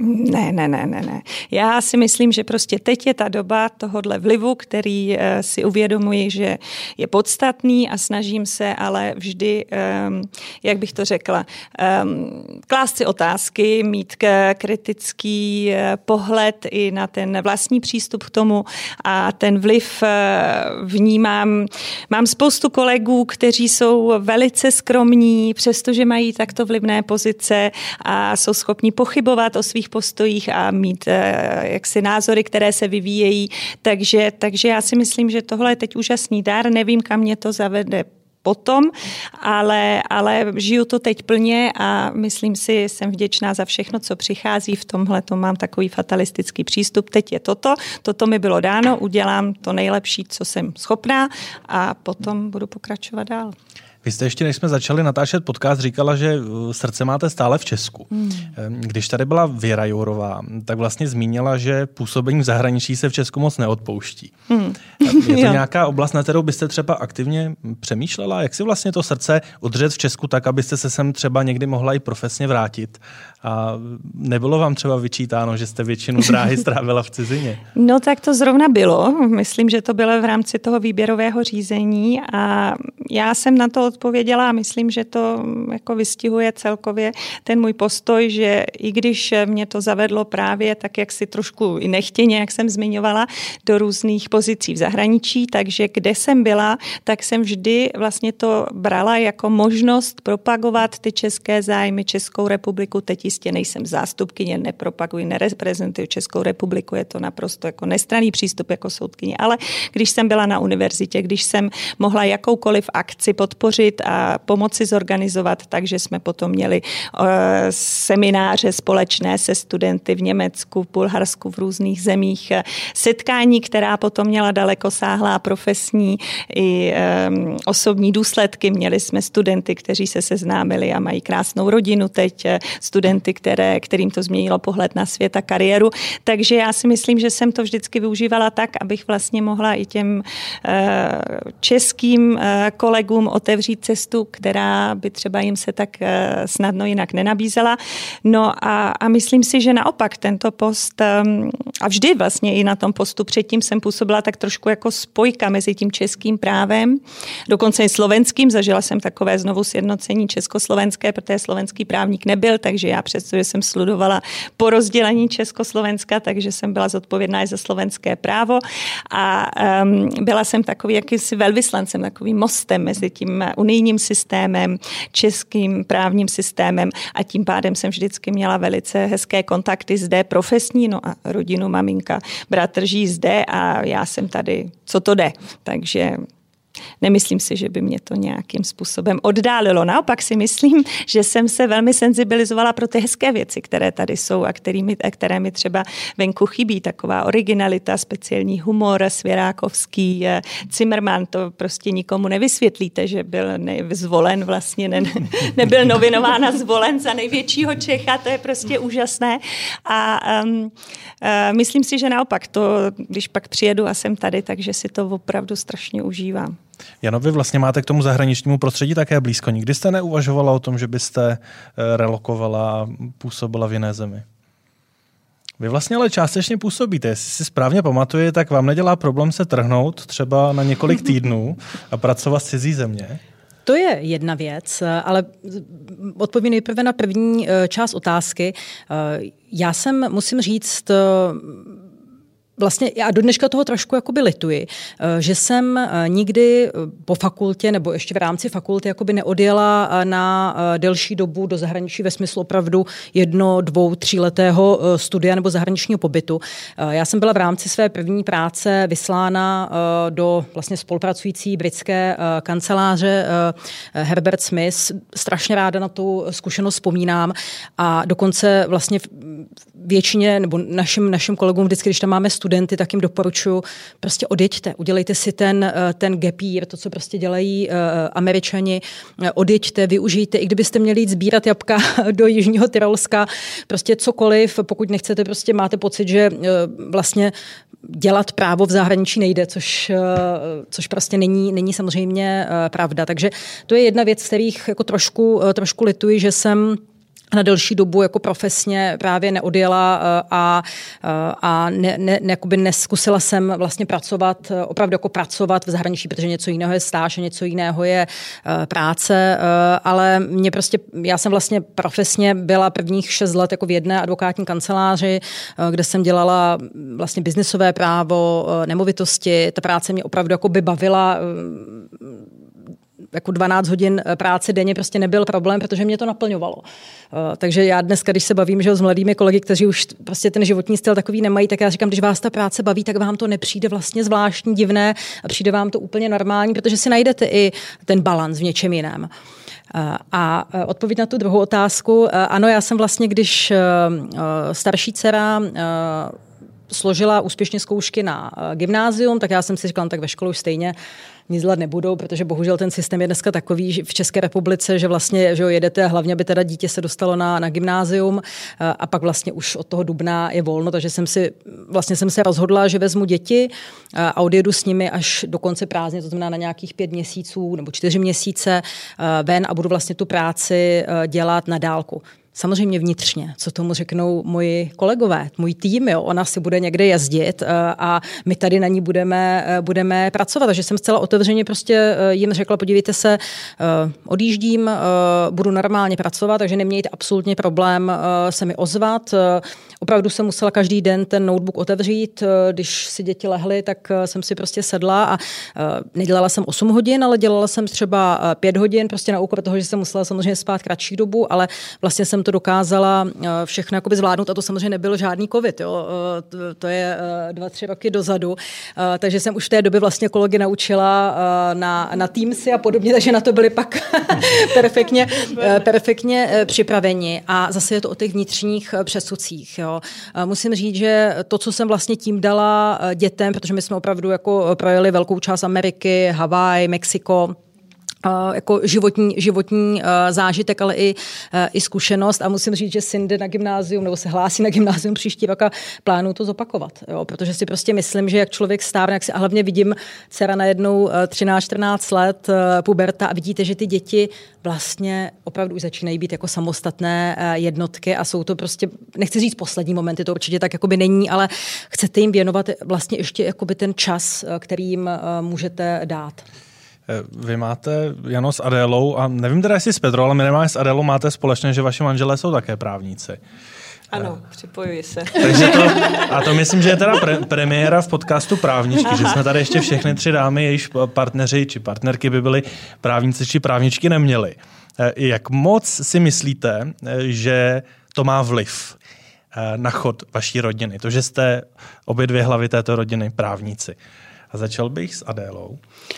Ne, ne, ne, ne, ne. Já si myslím, že prostě teď je ta doba tohohle vlivu, který uh, si uvědomuji, že je podstatný a snažím se ale vždy, um, jak bych to řekla, um, klást si otázky, mít kritický uh, pohled i na ten vlastní přístup k tomu a ten vliv uh, vnímám. Mám spoustu kolegů, kteří jsou velice skromní, přestože mají takto vlivné pozice a jsou schopni pochybovat o svých svých postojích a mít jaksi názory, které se vyvíjejí. Takže, takže já si myslím, že tohle je teď úžasný dar. Nevím, kam mě to zavede potom, ale, ale žiju to teď plně a myslím si, jsem vděčná za všechno, co přichází. V tomhle to mám takový fatalistický přístup. Teď je toto, toto mi bylo dáno, udělám to nejlepší, co jsem schopná a potom budu pokračovat dál. Vy jste ještě, než jsme začali natáčet podcast, říkala, že uh, srdce máte stále v Česku. Hmm. Když tady byla Věra Jourová, tak vlastně zmínila, že působení v zahraničí se v Česku moc neodpouští. Hmm. Je to (laughs) nějaká oblast, na kterou byste třeba aktivně přemýšlela? Jak si vlastně to srdce udržet v Česku tak, abyste se sem třeba někdy mohla i profesně vrátit? A nebylo vám třeba vyčítáno, že jste většinu dráhy (laughs) strávila v cizině? No tak to zrovna bylo. Myslím, že to bylo v rámci toho výběrového řízení a já jsem na to odpověděla a myslím, že to jako vystihuje celkově ten můj postoj, že i když mě to zavedlo právě tak, jak si trošku i nechtěně, jak jsem zmiňovala, do různých pozicí v zahraničí, takže kde jsem byla, tak jsem vždy vlastně to brala jako možnost propagovat ty české zájmy, Českou republiku. Teď jistě nejsem zástupkyně, nepropaguji, nereprezentuji Českou republiku, je to naprosto jako nestraný přístup jako soudkyně, ale když jsem byla na univerzitě, když jsem mohla jakoukoliv akci podpořit a pomoci zorganizovat, takže jsme potom měli uh, semináře společné se studenty v Německu, v Bulharsku, v různých zemích, setkání, která potom měla dalekosáhlá profesní i um, osobní důsledky. Měli jsme studenty, kteří se seznámili a mají krásnou rodinu teď, studenty, které, kterým to změnilo pohled na svět a kariéru. Takže já si myslím, že jsem to vždycky využívala tak, abych vlastně mohla i těm uh, českým kolegům otevřít cestu, která by třeba jim se tak uh, snadno jinak nenabízela. No a, a myslím si, že naopak tento post um, a vždy vlastně i na tom postu předtím jsem působila tak trošku jako spojka mezi tím českým právem, dokonce i slovenským. Zažila jsem takové znovu sjednocení československé, protože slovenský právník nebyl, takže já přestože jsem sludovala po rozdělení Československa, takže jsem byla zodpovědná i za slovenské právo a um, byla jsem takový jakýsi velvyslancem, takovým mostem mezi tím unijním systémem, českým právním systémem a tím pádem jsem vždycky měla velice hezké kontakty zde profesní, no a rodinu maminka, bratr žijí zde a já jsem tady, co to jde. Takže Nemyslím si, že by mě to nějakým způsobem oddálilo. Naopak si myslím, že jsem se velmi senzibilizovala pro ty hezké věci, které tady jsou a kterými, které mi třeba venku chybí. Taková originalita, speciální humor, Svěrákovský, eh, Zimmerman, to prostě nikomu nevysvětlíte, že byl zvolen vlastně, ne, nebyl nominován a zvolen za největšího Čecha, to je prostě úžasné. A um, uh, myslím si, že naopak to, když pak přijedu a jsem tady, takže si to opravdu strašně užívám. Jano, vy vlastně máte k tomu zahraničnímu prostředí také blízko. Nikdy jste neuvažovala o tom, že byste eh, relokovala a působila v jiné zemi? Vy vlastně ale částečně působíte. Jestli si správně pamatuje, tak vám nedělá problém se trhnout třeba na několik (laughs) týdnů a pracovat v cizí země? To je jedna věc, ale odpovím nejprve na první eh, část otázky. Eh, já jsem, musím říct, vlastně já do dneška toho trošku jakoby lituji, eh, že jsem eh, nikdy eh, po fakultě nebo ještě v rámci fakulty jakoby neodjela na delší dobu do zahraničí ve smyslu opravdu jedno, dvou, tříletého studia nebo zahraničního pobytu. Já jsem byla v rámci své první práce vyslána do vlastně spolupracující britské kanceláře Herbert Smith. Strašně ráda na tu zkušenost vzpomínám a dokonce vlastně většině nebo našim, našim kolegům vždycky, když tam máme studenty, tak jim doporučuji, prostě odjeďte, udělejte si ten, eh, ten gap year, to, co prostě dělají uh, američani, odjeďte, využijte, i kdybyste měli jít sbírat jabka (laughs) do Jižního Tyrolska, prostě cokoliv, pokud nechcete, prostě máte pocit, že vlastně dělat právo v zahraničí nejde, což, což prostě není, není samozřejmě pravda. Takže to je jedna věc, z kterých jako trošku, trošku lituji, že jsem na delší dobu jako profesně právě neodjela eh, a, eh, a ne, ne, ne, neskusila jsem vlastně pracovat, eh, opravdu jako pracovat v zahraničí, protože něco jiného je stáž a něco jiného je práce, ale mě prostě, já jsem vlastně profesně byla prvních šest let jako v jedné advokátní kanceláři, kde jsem dělala vlastně biznisové právo, nemovitosti, ta práce mě opravdu jako by bavila jako 12 hodin práce denně prostě nebyl problém, protože mě to naplňovalo. Takže já dneska, když se bavím že s mladými kolegy, kteří už prostě ten životní styl takový nemají, tak já říkám, když vás ta práce baví, tak vám to nepřijde vlastně zvláštní, divné a přijde vám to úplně normální, protože si najdete i ten balans v něčem jiném. A odpověď na tu druhou otázku. Ano, já jsem vlastně, když starší dcera složila úspěšně zkoušky na gymnázium, tak já jsem si říkala, no, tak ve škole už stejně nic dělat nebudou, protože bohužel ten systém je dneska takový že v České republice, že vlastně že jo, jedete hlavně, aby teda dítě se dostalo na, na gymnázium a pak vlastně už od toho dubna je volno, takže jsem si vlastně jsem se rozhodla, že vezmu děti a odjedu s nimi až do konce prázdnin, to znamená na nějakých pět měsíců nebo čtyři měsíce ven a budu vlastně tu práci dělat na dálku. Samozřejmě vnitřně, co tomu řeknou moji kolegové, můj tým, jo, ona si bude někde jezdit eh, a my tady na ní budeme, eh, budeme pracovat. Takže jsem zcela otevřeně prostě eh, jim řekla, podívejte se, odjíždím, budu normálně pracovat, takže nemějte absolutně problém se mi ozvat. Opravdu jsem musela každý den ten notebook otevřít, když si děti lehly, tak jsem si prostě sedla a nedělala jsem 8 hodin, ale dělala jsem třeba 5 hodin, prostě na úkor toho, že jsem musela samozřejmě spát kratší dobu, ale vlastně jsem to dokázala eh, všechno jakoby zvládnout a to samozřejmě nebyl žádný covid, jo. Eh, to je eh, dva, tři roky dozadu, takže jsem už v té době vlastně kolegy naučila na, na Teamsy a podobně, takže na to byli pak (laughs) perfektně, perfektně připraveni a zase je to o těch vnitřních přesudcích, jo. Musím říct, že to, co jsem vlastně tím dala dětem, protože my jsme opravdu jako projeli velkou část Ameriky, Havaj, Mexiko, jako životní, životní zážitek, ale i, i zkušenost. A musím říct, že syn jde na gymnázium nebo se hlásí na gymnázium příští rok a plánuju to zopakovat. Jo? Protože si prostě myslím, že jak člověk stávne, jak si, a hlavně vidím dcera najednou 13-14 let, puberta a vidíte, že ty děti vlastně opravdu už začínají být jako samostatné jednotky a jsou to prostě, nechci říct poslední momenty, to určitě tak jakoby není, ale chcete jim věnovat vlastně ještě jakoby ten čas, který jim můžete dát. Eh, vy máte Jano s Adélou, a nevím teda jestli s Petrou, ale minimálně s Adélou máte společně, že vaši manželé jsou také právníci. Ano, připojuji se. Takže to, a to myslím, že je teda pre, premiéra v podcastu Právničky, že jsme tady ještě všechny tři dámy, jejichž partneři či partnerky by byly právníci či právničky neměli. Eh, jak moc si myslíte, eh, že to má vliv na chod vaší rodiny? To, že jste obě dvě hlavy této rodiny právníci. A začal bych s Adélou. Eh,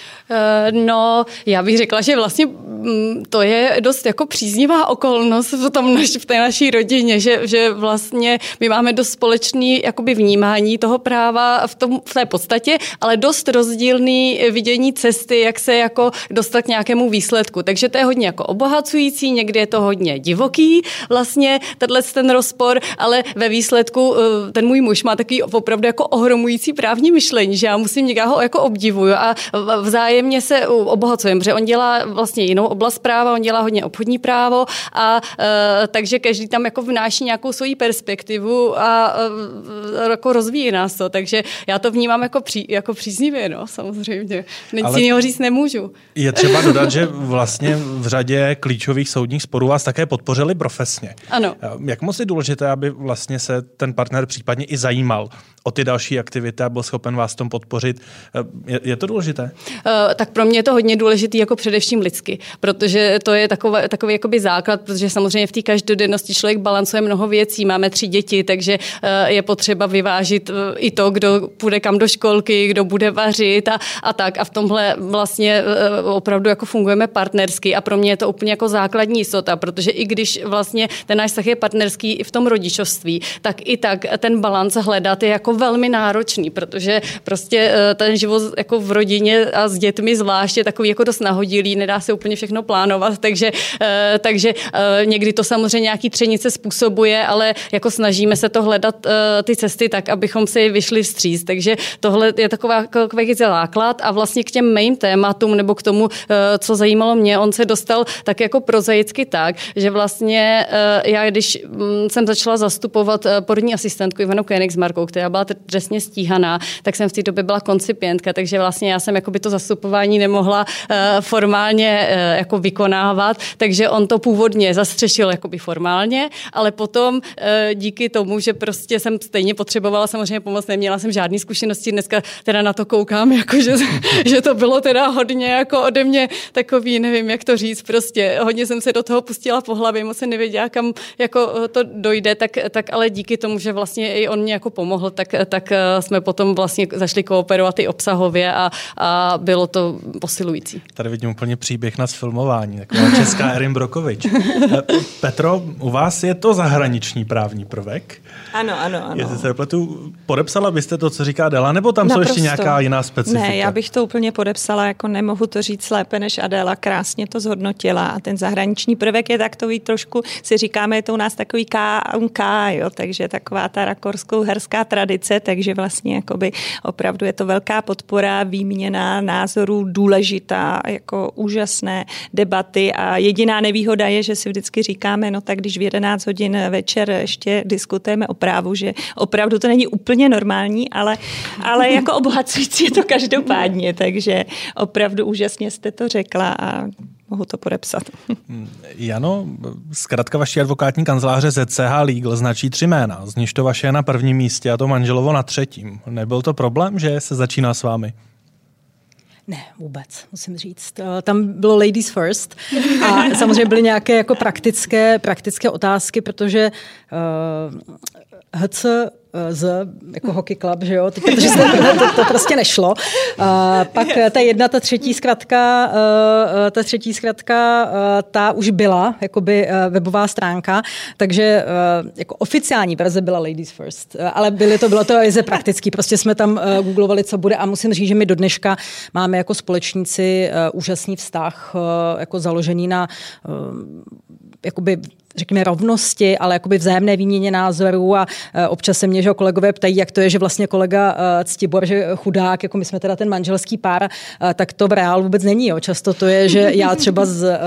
no, já bych řekla, že vlastně mm, to je dost jako příznivá okolnost v, tom naš, v té naší rodině, že, že vlastně my máme dost společný jakoby vnímání toho práva v, tom, v té podstatě, ale dost rozdílný vidění cesty, jak se jako dostat k nějakému výsledku. Takže to je hodně jako obohacující, někdy je to hodně divoký vlastně, tenhle ten rozpor, ale ve výsledku eh, ten můj muž má takový opravdu jako ohromující právní myšlení, že já musím někde ho jako obdivuju a vzájem vzájemně se obohacujeme, protože on dělá vlastně jinou oblast práva, on dělá hodně obchodní právo a e, takže každý tam jako vnáší nějakou svoji perspektivu a e, jako rozvíjí nás to, takže já to vnímám jako, pří, jako příznivě, no, samozřejmě. Nic Ale jiného říct nemůžu. Je třeba dodat, že vlastně v řadě klíčových soudních sporů vás také podpořili profesně. Ano. E, jak moc je důležité, aby vlastně se ten partner případně i zajímal o ty další aktivity a byl schopen vás tom podpořit. Je, je to důležité? Uh, tak pro mě je to hodně důležité jako především lidsky, protože to je takový, takový jakoby základ, protože samozřejmě v té každodennosti člověk balancuje mnoho věcí, máme tři děti, takže uh, je potřeba vyvážit uh, i to, kdo půjde kam do školky, kdo bude vařit a, a tak. A v tomhle vlastně opravdu jako fungujeme partnersky a pro mě je to úplně jako základní jistota, protože i když vlastně ten náš vztah je partnerský i v tom rodičovství, tak i tak ten balans hledat je jako velmi náročný, protože prostě ten život jako v rodině a s dětmi zvláště takový jako dost nahodilý, nedá se úplně všechno plánovat, takže, eh, takže eh, někdy to samozřejmě nějaký třenice způsobuje, ale jako snažíme se to hledat eh, ty cesty tak, abychom si vyšli vstříc. Takže tohle je taková, takový základ a vlastně k těm main tématům nebo k tomu, co zajímalo mě, on se dostal tak jako prozaicky tak, že vlastně já, když mm, jsem začala zastupovat porodní asistentku Ivanu Koenigsmarkou, která byla trestně stíhaná, tak jsem v té době byla koncipientka, takže vlastně já jsem jako by to zastupování nemohla formálně jako vykonávat, takže on to původně zastřešil jakoby formálně, ale potom díky tomu, že prostě jsem stejně potřebovala samozřejmě pomoc, neměla jsem žádný zkušenosti, dneska teda na to koukám, (laughs) jako že, že to bylo teda hodně jako ode mě takový, nevím, jak to říct, prostě hodně jsem se do toho pustila po hlavě, moc se nevěděla, kam jako to dojde, tak, tak ale díky tomu, že vlastně i on mě jako pomohl, tak, tak jsme potom vlastně zašli kooperovat i obsahově a, a bylo to posilující. Tady vidím úplně příběh na sfilmování, taková (laughs) česká Erin Brokovič. Petro, u vás je to zahraniční právní prvek? Ano, ano, ano. Jestli se nepletu, podepsala byste to, co říká Dela, nebo tam Naprosto. jsou ještě nějaká jiná specifika? Ne, já bych to úplně podepsala, jako nemohu to říct lépe než Adela, krásně to zhodnotila a ten zahraniční prvek je takový trošku, si říkáme, je to u nás takový KMK, jo, takže taková ta rakorskou herská tradice, takže vlastně jakoby opravdu je to velká podpora, výměna názorů, důležitá, jako úžasné debaty a jediná nevýhoda je, že si vždycky říkáme, no tak když v 11 hodin večer ještě diskutujeme o právu, že opravdu to není úplně normální, ale, ale jako obohacující je to každopádně, takže opravdu úžasně jste to řekla a mohu to podepsat. Jano, zkrátka vaší advokátní kanceláře ZCH Legal značí tři jména, z níž to vaše je na prvním místě a to manželovo na třetím. Nebyl to problém, že se začíná s vámi? Ne, vůbec, musím říct. Eh, tam bylo ladies first a samozřejmě byly nějaké jako praktické, praktické otázky, protože uh, eh, HC Eh, z jako hockey club, že jo, protože to, (laughs) to, to prostě nešlo. A pak ta jedna, ta třetí zkratka, eh, ta třetí zkratka, eh, ta už byla jakoby webová stránka, takže jako oficiální verze byla Ladies First, ale byly to, bylo to i praktický, prostě jsme tam googlovali, co bude a musím říct, že my do dneška máme jako společníci úžasný vztah, jako založený na jakoby řekněme, rovnosti, ale jakoby vzájemné výměně názorů a e, občas se mě, že kolegové ptají, jak to je, že vlastně kolega e, Ctibor, že chudák, jako my jsme teda ten manželský pár, e, tak to v reálu vůbec není. Jo. Často to je, že já třeba s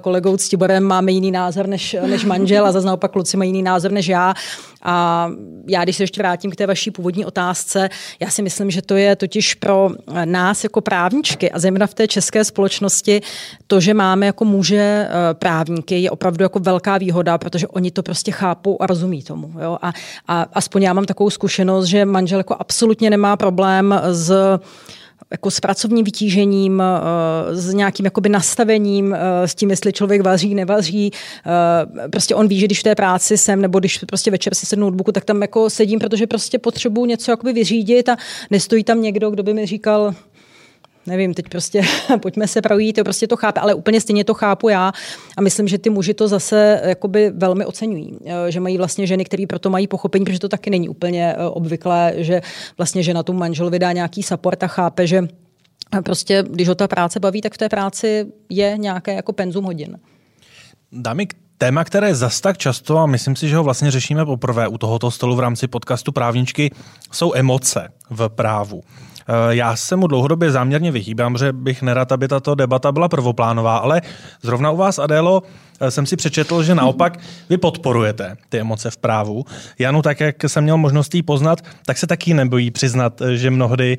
kolegou Ctiborem máme jiný názor než, než manžel a zase naopak kluci mají jiný názor než já. A já, když se ještě vrátím k té vaší původní otázce, já si myslím, že to je totiž pro nás jako právničky a zejména v té české společnosti to, že máme jako muže právníky, je opravdu jako velká protože oni to prostě chápou a rozumí tomu. Jo? A, a aspoň já mám takovou zkušenost, že manžel jako absolutně nemá problém s jako s pracovním vytížením, eh, s nějakým jakoby nastavením, eh, s tím, jestli člověk vaří, nevaří. Eh, prostě on ví, že když v té práci jsem, nebo když prostě večer si sednu notebooku, tak tam jako sedím, protože prostě potřebuji něco jakoby vyřídit a nestojí tam někdo, kdo by mi říkal, nevím, teď prostě (laughs) pojďme se projít, to prostě to chápe, ale úplně stejně to chápu já a myslím, že ty muži to zase jakoby velmi oceňují, eh, že mají vlastně ženy, které proto mají pochopení, protože to taky není úplně eh, obvyklé, že vlastně žena tu manžel vydá nějaký support a chápe, že prostě, když ho ta práce baví, tak v té práci je nějaké jako penzum hodin. Dámy, Téma, které je zas tak často, a myslím si, že ho vlastně řešíme poprvé u tohoto stolu v rámci podcastu Právničky, jsou emoce v právu. Eh, já se mu dlouhodobě záměrně vyhýbám, že bych nerad, aby tato debata byla prvoplánová, ale zrovna u vás, Adélo, eh, jsem si přečetl, že naopak (laughs) vy podporujete ty emoce v právu. Janu, tak jak jsem měl možnost jí poznat, tak se taky nebojí přiznat, eh, že mnohdy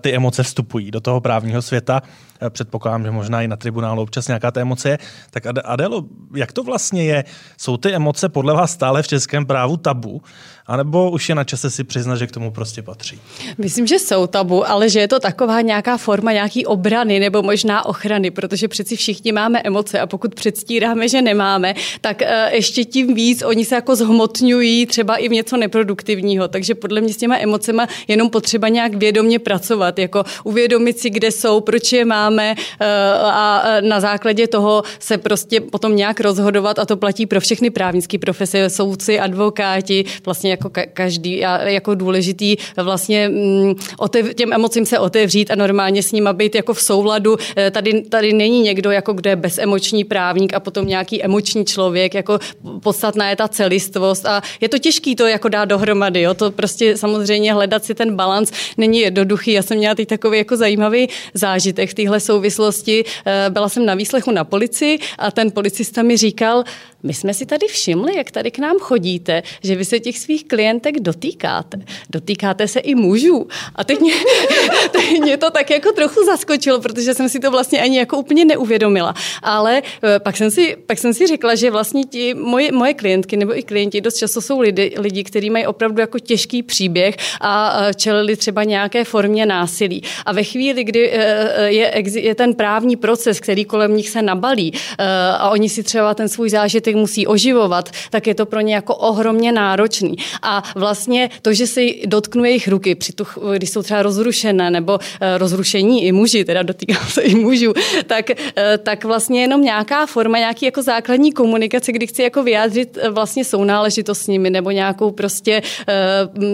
ty emoce vstupují do toho právního světa. Předpokládám, že možná i na tribunálu občas nějaká ta emoce je. Tak Adélo, jak to vlastně je? Jsou ty emoce podle vás stále v českém právu tabu? Anebo už je na čase si přiznat, že k tomu prostě patří? Myslím, že jsou tabu, ale že je to taková nějaká forma nějaký obrany nebo možná ochrany, protože přeci všichni máme emoce a pokud předstíráme, že nemáme, tak eh, ještě tím víc oni se jako zhmotňují třeba i v něco neproduktivního. Takže podle mě s těma emocema jenom potřeba nějak vědomě pracovat, jako uvědomit si, kde jsou, proč je máme eh, a eh, na základě toho se prostě potom nějak rozhodovat a to platí pro všechny právnické profese, soudci, advokáti, vlastně jako každý a jako důležitý vlastně mm, otev, těm emocím se otevřít a normálně s ním být jako v souladu. Eh, tady, tady není někdo, jako kde je bezemoční právník a potom nějaký emoční člověk, jako podstatná je ta celistvost a je to těžký to jako dát dohromady, jo? to prostě samozřejmě hledat si ten balans není jednoduchý. Já jsem měla teď takový jako zajímavý zážitek v téhle souvislosti. Eh, byla jsem na výslechu na policii a ten policista mi říkal, my jsme si tady všimli, jak tady k nám chodíte, že vy se těch svých klientek dotýkáte. Dotýkáte se i mužů. A teď mě, (laughs) teď mě to tak jako trochu zaskočilo, protože jsem si to vlastně ani jako úplně neuvědomila. Ale eh, pak jsem si, pak jsem si řekla, že vlastně ti moje, moje klientky nebo i klienti dost často jsou lidi, lidi, kteří mají opravdu jako těžký příběh a čelili třeba nějaké formě násilí. A ve chvíli, kdy eh, je, je ten právní proces, který kolem nich se nabalí a oni si třeba ten svůj zážitek musí oživovat, tak je to pro ně jako ohromně náročný. A vlastně to, že si dotknu jejich ruky, při tu, když jsou třeba rozrušené nebo eh, rozrušení i muži, teda dotýkám se i mužů, tak, eh, tak vlastně jenom nějaká forma, nějaký jako základní komunikace, kdy chci jako vyjádřit eh, vlastně sounáležitost s nimi nebo nějakou prostě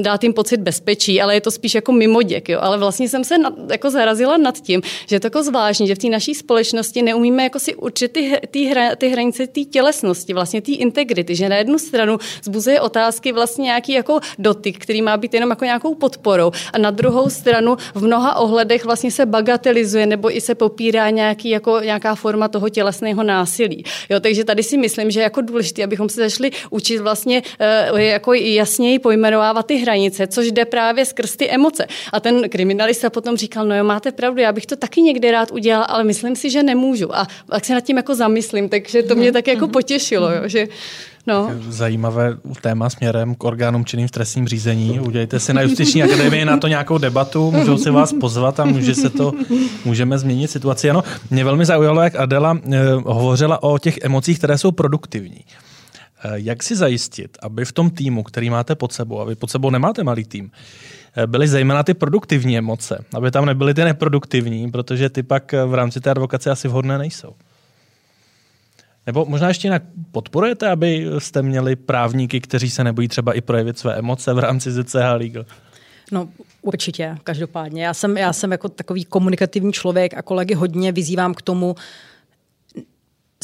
dát jim pocit bezpečí, ale je to spíš jako mimoděk, jo. Ale vlastně jsem se na, jako zarazila nad tím, že je to jako zvláštní, že v té naší společnosti neumíme jako si určit ty, ty, hra, ty hranice té tělesnosti, vlastně té integrity, že na jednu stranu zbuzuje otázky vlastně nějaký jako dotyk, který má být jenom jako nějakou podporou a na druhou stranu v mnoha ohledech vlastně se bagatelizuje nebo i se popírá nějaký, jako, nějaká forma toho tělesného násilí. Jo, takže tady si myslím, že je jako důležité, abychom se začali učit vlastně uh, jako jasněji pojmenovávat ty hranice, což jde právě skrz ty emoce. A ten kriminalista potom říkal, no jo, máte pravdu, já bych to taky někdy rád udělal, ale myslím si, že nemůžu. A tak se nad tím jako zamyslím, takže to mě tak jako potěšilo, jo, že No. Zajímavé téma směrem k orgánům činným v trestním řízení. Udělejte si na justiční akademii na to nějakou debatu, můžou si vás pozvat a může se to, můžeme změnit situaci. Ano, mě velmi zaujalo, jak Adela eh, hovořila o těch emocích, které jsou produktivní. Eh, jak si zajistit, aby v tom týmu, který máte pod sebou, a vy pod sebou nemáte malý tým, eh, byly zejména ty produktivní emoce, aby tam nebyly ty neproduktivní, protože ty pak v rámci té advokace asi vhodné nejsou. Nebo možná ještě jinak podporujete, aby jste měli právníky, kteří se nebojí třeba i projevit své emoce v rámci ZCH Legal? No, určitě, každopádně. Já jsem, já jsem jako takový komunikativní člověk a kolegy hodně vyzývám k tomu,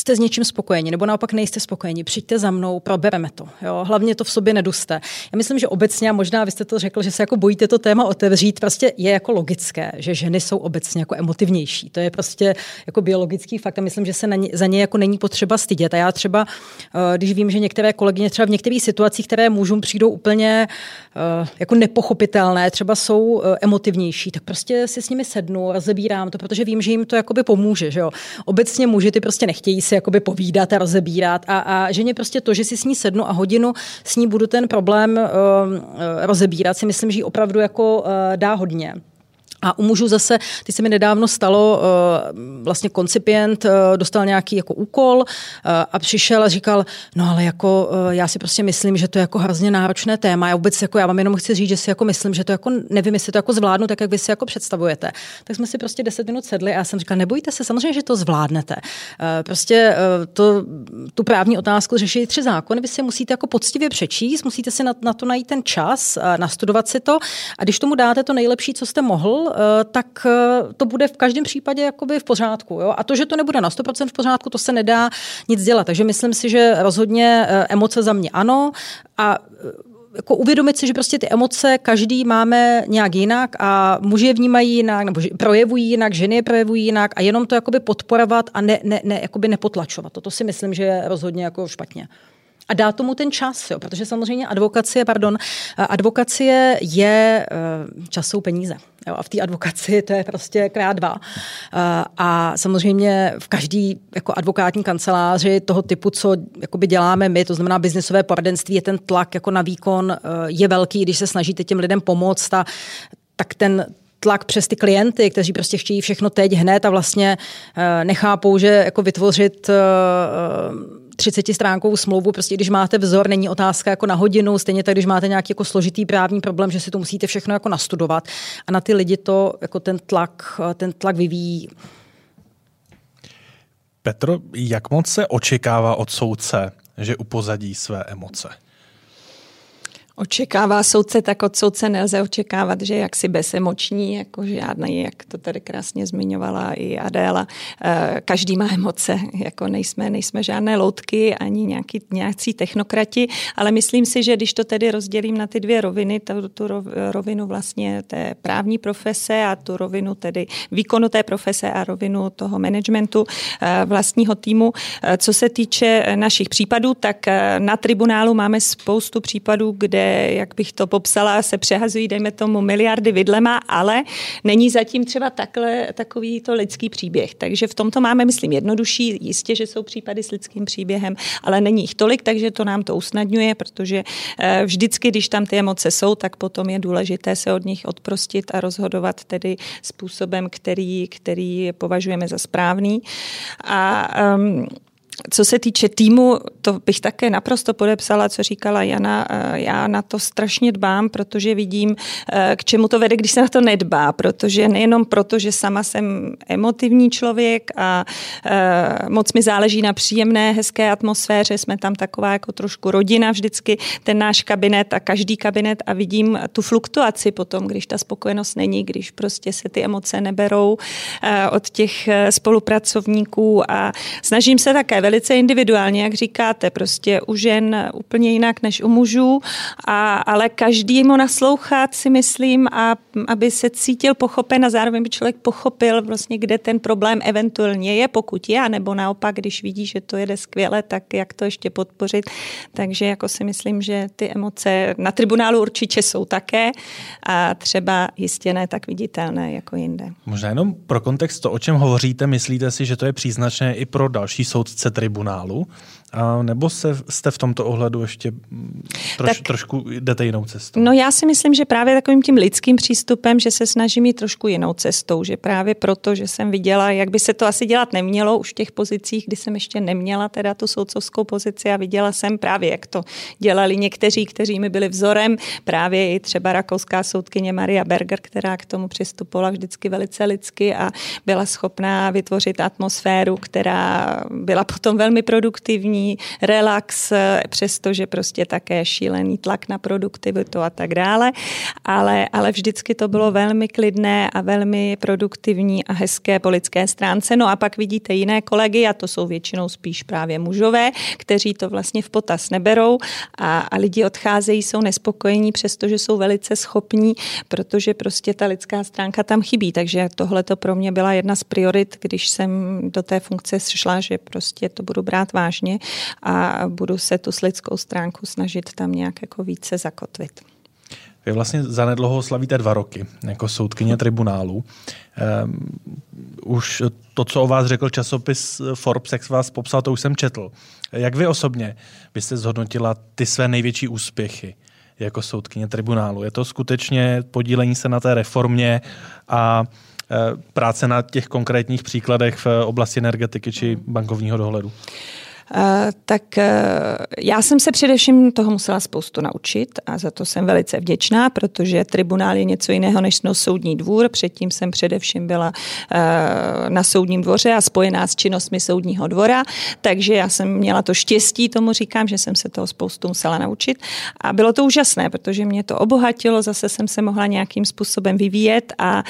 jste s něčím spokojeni, nebo naopak nejste spokojeni, přijďte za mnou, probereme to. Jo? Hlavně to v sobě neduste. Já myslím, že obecně, a možná vy jste to řekl, že se jako bojíte to téma otevřít, prostě je jako logické, že ženy jsou obecně jako emotivnější. To je prostě jako biologický fakt a myslím, že se na ně, za ně jako není potřeba stydět. A já třeba, eh, když vím, že některé kolegyně třeba v některých situacích, které mužům přijdou úplně eh, jako nepochopitelné, třeba jsou eh, emotivnější, tak prostě si s nimi sednu, rozebírám to, protože vím, že jim to jakoby pomůže. Že jo? Obecně muži ty prostě nechtějí si jakoby povídat a rozebírat a, a ženě prostě to, že si s ní sednu a hodinu s ní budu ten problém uh, rozebírat, si myslím, že jí opravdu jako uh, dá hodně. A u mužů zase, ty se mi nedávno stalo, uh, vlastně koncipient uh, dostal nějaký jako úkol uh, a přišel a říkal, no ale jako já si prostě myslím, že to je jako hrozně náročné téma. Já vůbec jako, já vám jenom chci říct, že si jako myslím, že to jako nevím, jestli to jako zvládnu, tak jak vy si jako představujete. Tak jsme si prostě deset minut sedli a já jsem říkal, nebojte se, samozřejmě, že to zvládnete. Prostě to, tu právní otázku řeší tři zákony, vy si musíte jako poctivě přečíst, musíte si na, na to najít ten čas, nastudovat si to a když tomu dáte to nejlepší, co jste mohl, Eh, tak eh, to bude v každém případě jakoby v pořádku. Jo? A to, že to nebude na 100% v pořádku, to se nedá nic dělat. Takže myslím si, že rozhodně eh, emoce za mě ano a jako uvědomit si, že prostě ty emoce každý máme nějak jinak a muži je vnímají jinak, nebo projevují jinak, ženy je projevují jinak a jenom to jakoby podporovat a ne, ne, ne, jakoby nepotlačovat. Toto si myslím, že je rozhodně jako špatně a dá tomu ten čas, jo, protože samozřejmě advokacie, pardon, advokacie je čas jsou peníze. Jo, a v té advokaci to je prostě krát dva. A samozřejmě v každý jako advokátní kanceláři toho typu, co jakoby děláme my, to znamená biznesové poradenství, je ten tlak jako na výkon je velký, když se snažíte těm lidem pomoct, a, tak ten tlak přes ty klienty, kteří prostě chtějí všechno teď hned a vlastně nechápou, že jako vytvořit 30 stránkovou smlouvu, prostě když máte vzor, není otázka jako na hodinu, stejně tak, když máte nějaký jako složitý právní problém, že si to musíte všechno jako nastudovat a na ty lidi to jako ten tlak, ten tlak vyvíjí. Petro, jak moc se očekává od soudce, že upozadí své emoce? Očekává soudce, tak od soudce nelze očekávat, že jaksi bezemoční, jako žádný, jak to tady krásně zmiňovala i Adéla. Eh, každý má emoce, jako nejsme, nejsme žádné loutky ani nějaký, nějaký technokrati, ale myslím si, že když to tedy rozdělím na ty dvě roviny, tu, tu rovinu vlastně té právní profese a tu rovinu tedy výkonu té profese a rovinu toho managementu eh, vlastního týmu. Eh, co se týče našich případů, tak na tribunálu máme spoustu případů, kde jak bych to popsala, se přehazují, dejme tomu, miliardy vidlema, ale není zatím třeba takhle, takový to lidský příběh. Takže v tomto máme, myslím, jednodušší. Jistě, že jsou případy s lidským příběhem, ale není jich tolik, takže to nám to usnadňuje, protože eh, vždycky, když tam ty emoce jsou, tak potom je důležité se od nich odprostit a rozhodovat tedy způsobem, který, který považujeme za správný. A um, co se týče týmu, to bych také naprosto podepsala, co říkala Jana. Eh, já na to strašně dbám, protože vidím, eh, k čemu to vede, když se na to nedbá. Protože nejenom proto, že sama jsem emotivní člověk a eh, moc mi záleží na příjemné, hezké atmosféře. Jsme tam taková jako trošku rodina vždycky, ten náš kabinet a každý kabinet a vidím tu fluktuaci potom, když ta spokojenost není, když prostě se ty emoce neberou od těch spolupracovníků a snažím se také velice individuálně, jak říkáte, prostě u žen úplně jinak než u mužů, a, ale každý mu naslouchat si myslím, a aby se cítil pochopen a zároveň by člověk pochopil vlastně, kde ten problém eventuálně je, pokud je, nebo naopak, když vidí, že to jede skvěle, tak jak to ještě podpořit. Takže jako si myslím, že ty emoce na tribunálu určitě jsou také a třeba jistě ne tak viditelné jako jinde. Možná jenom pro kontext to, o čem hovoříte, myslíte si, že to je příznačné i pro další soudce tribunálu, a nebo se, jste v tomto ohledu ještě troš, tak, trošku jdete jinou cestou? No já si myslím, že právě takovým tím lidským přístupem, že se snažím jít trošku jinou cestou, že právě proto, že jsem viděla, jak by se to asi dělat nemělo už v těch pozicích, kdy jsem ještě neměla teda tu soudcovskou pozici a viděla jsem právě, jak to dělali někteří, kteří mi byli vzorem, právě i třeba rakouská soudkyně Maria Berger, která k tomu přistupovala vždycky velice lidsky a byla schopná vytvořit atmosféru, která byla potom velmi produktivní, relax, přestože prostě také šílený tlak na produktivitu a tak dále, ale, ale vždycky to bylo velmi klidné a velmi produktivní a hezké po lidské stránce. No a pak vidíte jiné kolegy, a to jsou většinou spíš právě mužové, kteří to vlastně v potaz neberou a, a lidi odcházejí, jsou nespokojení, přestože jsou velice schopní, protože prostě ta lidská stránka tam chybí. Takže tohle to pro mě byla jedna z priorit, když jsem do té funkce šla, že prostě to budu brát vážně a budu se tu lidskou stránku snažit tam nějak jako více zakotvit. Vy vlastně zanedlouho slavíte dva roky jako soudkyně tribunálu. Um, už to, co o vás řekl časopis Forbes, jak vás popsal, to už jsem četl. Jak vy osobně byste zhodnotila ty své největší úspěchy jako soudkyně tribunálu? Je to skutečně podílení se na té reformě a e, práce na těch konkrétních příkladech v oblasti energetiky či bankovního dohledu? Eh, tak eh, já jsem se především toho musela spoustu naučit a za to jsem velice vděčná, protože tribunál je něco jiného než no soudní dvůr. Předtím jsem především byla eh, na soudním dvoře a spojená s činnostmi soudního dvora, takže já jsem měla to štěstí, tomu říkám, že jsem se toho spoustu musela naučit a bylo to úžasné, protože mě to obohatilo, zase jsem se mohla nějakým způsobem vyvíjet a,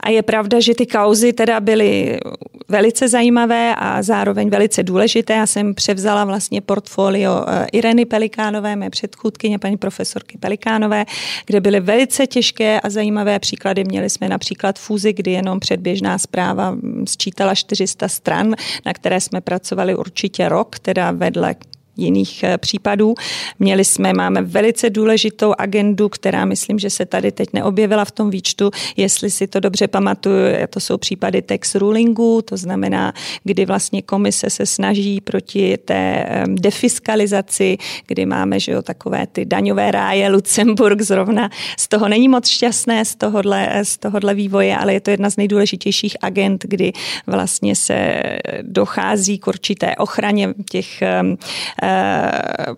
a je pravda, že ty kauzy teda byly velice zajímavé a zároveň velice důležité. Já jsem převzala vlastně portfolio eh, Ireny Pelikánové, mé předchůdkyně, paní profesorky Pelikánové, kde byly velice těžké a zajímavé příklady. Měli jsme například fúzi, kdy jenom předběžná zpráva mm, sčítala 400 stran, na které jsme pracovali určitě rok, teda vedle jiných eh, případů. Měli jsme, máme velice důležitou agendu, která myslím, že se tady teď neobjevila v tom výčtu, jestli si to dobře pamatuju, to jsou případy tax rulingu, to znamená, kdy vlastně komise se snaží proti té defiskalizaci, kdy máme že jo, takové ty daňové ráje, Lucemburg zrovna, z toho není moc šťastné, z tohohle, z tohohle vývoje, ale je to jedna z nejdůležitějších agent, kdy vlastně se dochází k určité ochraně těch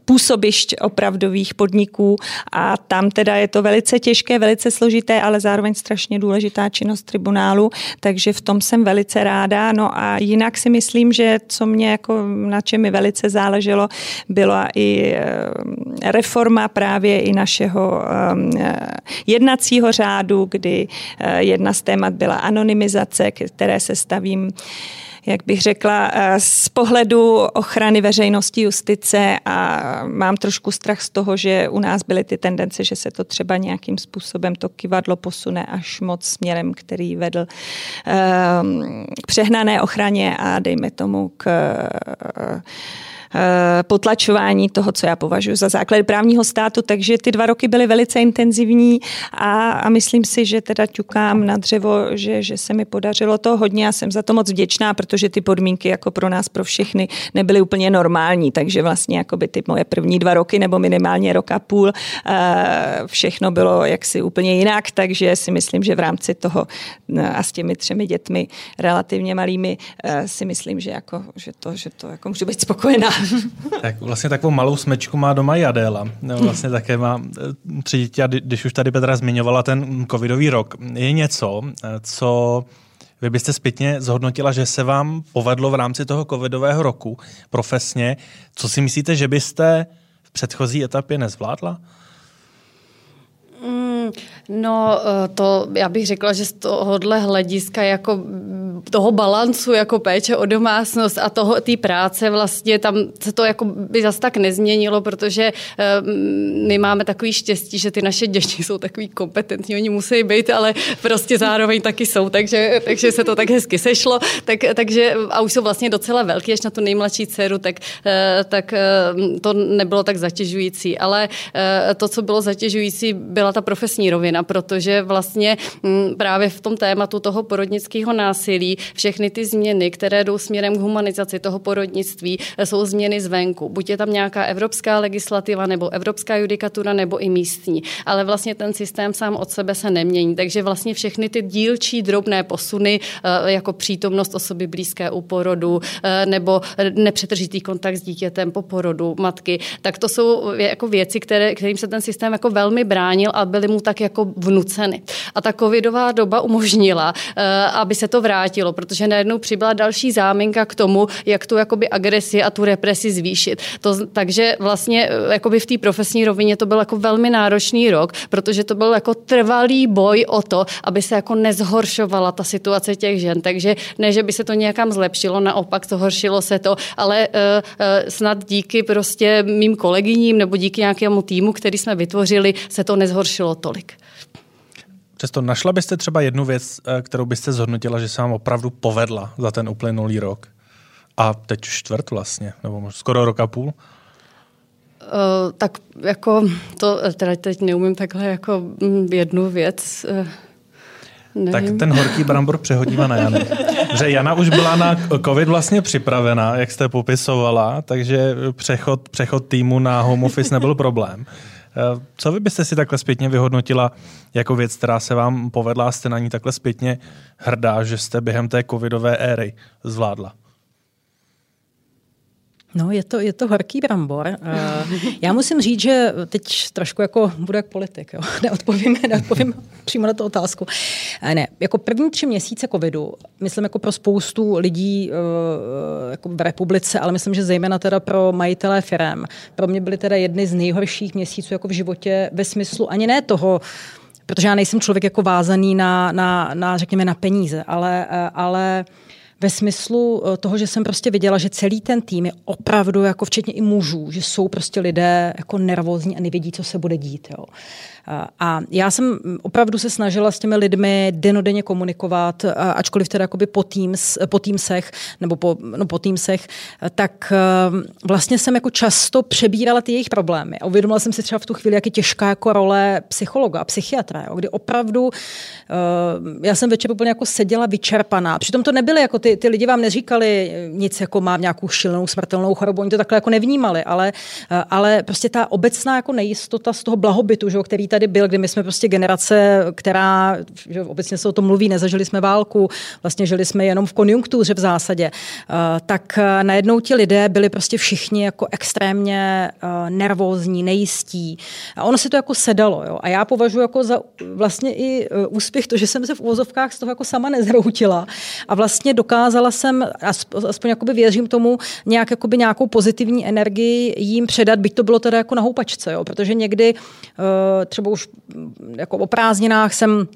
působišť opravdových podniků a tam teda je to velice těžké, velice složité, ale zároveň strašně důležitá činnost tribunálu, takže v tom jsem velice ráda. No a jinak si myslím, že co mě jako, na čem mi velice záleželo, byla i reforma právě i našeho jednacího řádu, kdy jedna z témat byla anonymizace, které se stavím jak bych řekla, eh, z pohledu ochrany veřejnosti justice a mám trošku strach z toho, že u nás byly ty tendence, že se to třeba nějakým způsobem to kivadlo posune až moc směrem, který vedl ehm, k přehnané ochraně a dejme tomu k Eh, potlačování toho, co já považuji za základ právního státu, takže ty dva roky byly velice intenzivní a, a myslím si, že teda ťukám na dřevo, že, že se mi podařilo to hodně a jsem za to moc vděčná, protože ty podmínky jako pro nás, pro všechny nebyly úplně normální, takže vlastně jako by ty moje první dva roky nebo minimálně rok a půl eh, všechno bylo jaksi úplně jinak, takže si myslím, že v rámci toho eh, a s těmi třemi dětmi relativně malými si myslím, že, jako, že to, že to jako můžu být spokojená. (laughs) tak vlastně takovou malou smečku má doma i Adéla. No, vlastně také má eh, tři děti a když už tady Petra zmiňovala ten covidový rok, je něco, eh, co vy byste zpětně zhodnotila, že se vám povedlo v rámci toho covidového roku profesně. Co si myslíte, že byste v předchozí etapě nezvládla? Mm, no, eh, to já bych řekla, že z tohohle hlediska jako toho balancu jako péče o domácnost a toho té práce vlastně tam se to jako by zase tak nezměnilo, protože uh, my máme takový štěstí, že ty naše děti jsou takový kompetentní, oni musí být, ale prostě zároveň taky jsou, takže, takže se to tak hezky sešlo, tak, takže a už jsou vlastně docela velký, až na tu nejmladší dceru, tak, uh, tak to nebylo tak zatěžující, ale to, co bylo zatěžující, byla ta profesní rovina, protože vlastně m, právě v tom tématu toho porodnického násilí všechny ty změny, které jdou směrem k humanizaci toho porodnictví, eh, jsou změny zvenku. Buď je tam nějaká evropská legislativa, nebo evropská judikatura, nebo i místní. Ale vlastně ten systém sám od sebe se nemění. Takže vlastně všechny ty dílčí drobné posuny, eh, jako přítomnost osoby blízké u porodu, eh, nebo nepřetržitý kontakt s dítětem po porodu matky, tak to jsou jako věci, které, kterým se ten systém jako velmi bránil a byly mu tak jako vnuceny. A ta covidová doba umožnila, aby se to vrátilo protože najednou přibyla další záminka k tomu, jak tu jakoby agresi a tu represi zvýšit. To, takže vlastně eh, jakoby v té profesní rovině to byl jako velmi náročný rok, protože to byl jako trvalý boj o to, aby se jako nezhoršovala ta situace těch žen. Takže ne, že by se to nějakam zlepšilo, naopak zhoršilo se to, ale uh, snad díky prostě mým kolegyním nebo díky nějakému týmu, který jsme vytvořili, se to nezhoršilo tolik. Přesto našla byste třeba jednu věc, eh, kterou byste zhodnotila, že se vám opravdu povedla za ten uplynulý rok? A teď čtvrt vlastně, nebo skoro rok a půl? Uh, tak jako to teda teď neumím takhle jako mm, jednu věc. Uh, nevím. Tak ten horký brambor přehodíme na Janu. (laughs) Že Jana už byla na covid vlastně připravená, jak jste popisovala, takže přechod, přechod týmu na home office nebyl problém. Eh, co vy byste si takhle zpětně vyhodnotila jako věc, která se vám povedla, jste na ní takhle zpětně hrdá, že jste během té covidové éry zvládla? No, je to, je to horký brambor. Eh, já musím říct, že teď trošku jako budu jak politik. Jo. (laughs) Neodpovím, neodpovím přímo na tu otázku. Eh, ne, jako první tři měsíce covidu, myslím jako pro spoustu lidí eh, jako v republice, ale myslím, že zejména teda pro majitelé firm, pro mě byly teda jedny z nejhorších měsíců jako v životě ve smyslu ani ne toho, protože já nejsem člověk jako vázaný na, na, na řekněme, na peníze, ale, ale ve smyslu eh, toho, že jsem prostě viděla, že celý ten tým je opravdu, jako včetně i mužů, že jsou prostě lidé jako nervózní a nevědí, co se bude dít. Jo. A já jsem opravdu se snažila s těmi lidmi denodenně komunikovat, ačkoliv teda jakoby po, teams, po Teamsech, nebo po, no po Teamsech, tak ehm, vlastně jsem jako často přebírala ty jejich problémy. A uvědomila jsem si třeba v tu chvíli, jak je těžká jako role psychologa, psychiatra, jo, kdy opravdu ehm, já jsem večer úplně jako seděla vyčerpaná. Přitom to nebyly jako ty ty, lidi vám neříkali nic, jako má nějakou šílenou smrtelnou chorobu, oni to takhle jako nevnímali, ale, ale prostě ta obecná jako nejistota z toho blahobytu, že, který tady byl, kdy my jsme prostě generace, která, že obecně se o tom mluví, nezažili jsme válku, vlastně žili jsme jenom v konjunktuře v zásadě, tak najednou ti lidé byli prostě všichni jako extrémně nervózní, nejistí. A ono si to jako sedalo. Jo? A já považuji jako za vlastně i úspěch to, že jsem se v úvozovkách z toho jako sama nezhroutila a vlastně dokázala jsem, aspoň jakoby věřím tomu, nějak jakoby nějakou pozitivní energii jim předat, byť to bylo teda jako na houpačce, jo? protože někdy eh, třeba už jako o prázdninách jsem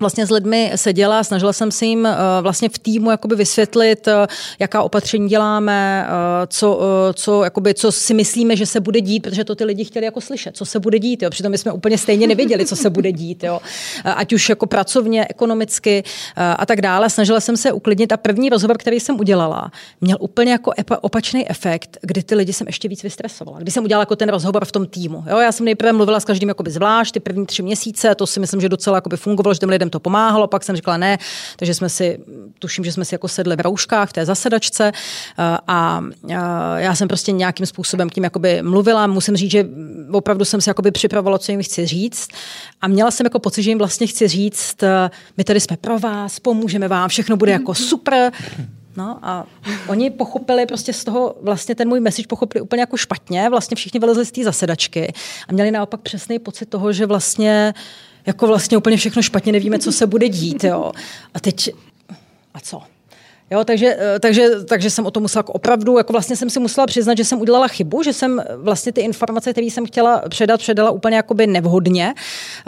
vlastně s lidmi seděla, snažila jsem si jim eh, vlastně v týmu jakoby vysvětlit, eh, jaká opatření děláme, eh, co, co, jakoby, co si myslíme, že se bude dít, protože to ty lidi chtěli jako slyšet, co se bude dít. Jo. Přitom my jsme úplně stejně nevěděli, co se bude dít. Jo. Ať už jako pracovně, ekonomicky a tak dále. Snažila jsem se uklidnit a první rozhovor, který jsem udělala, měl úplně jako opačný efekt, kdy ty lidi jsem ještě víc vystresovala. Když jsem udělala jako ten rozhovor v tom týmu. Jo. Já jsem nejprve mluvila s každým jakoby zvlášť, ty první tři měsíce, to si myslím, že docela fungovalo, že lidem to pomáhalo, pak jsem řekla ne, takže jsme si, tuším, že jsme si jako sedli v rouškách v té zasedačce eh, a eh, já jsem prostě nějakým způsobem tím jakoby mluvila, musím říct, že opravdu jsem si jakoby připravovala, co jim chci říct a měla jsem jako pocit, že jim vlastně chci říct, eh, my tady jsme pro vás, pomůžeme vám, všechno bude jako super, No a oni pochopili prostě z toho, vlastně ten můj message pochopili úplně jako špatně, vlastně všichni vylezli z té zasedačky a měli naopak přesný pocit toho, že vlastně jako vlastně úplně všechno špatně, nevíme, co se bude dít, jo. A teď, a co? Jo, takže, eh, takže, takže jsem o tom musela jako opravdu, jako vlastně jsem si musela přiznat, že jsem udělala chybu, že jsem vlastně ty informace, které jsem chtěla předat, předala úplně jakoby nevhodně.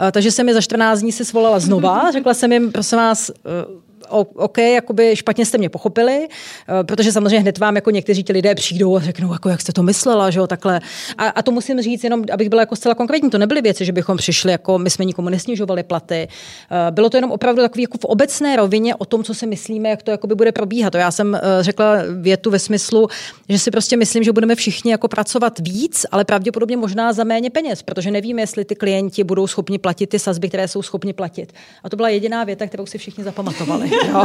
Eh, takže jsem je za 14 dní si svolala znova. Řekla jsem jim, prosím vás, eh, OK, jakoby špatně jste mě pochopili, eh, protože samozřejmě hned vám jako někteří ti lidé přijdou a řeknou, jako jak jste to myslela, že jo, takhle. A, a, to musím říct jenom, abych byla jako zcela konkrétní. To nebyly věci, že bychom přišli, jako my jsme nikomu nesnižovali platy. Eh, bylo to jenom opravdu takový jako v obecné rovině o tom, co si myslíme, jak to jakoby bude probíhat. To já jsem eh, řekla větu ve smyslu, že si prostě myslím, že budeme všichni jako pracovat víc, ale pravděpodobně možná za méně peněz, protože nevíme, jestli ty klienti budou schopni platit ty sazby, které jsou schopni platit. A to byla jediná věta, kterou si všichni zapamatovali. Jo.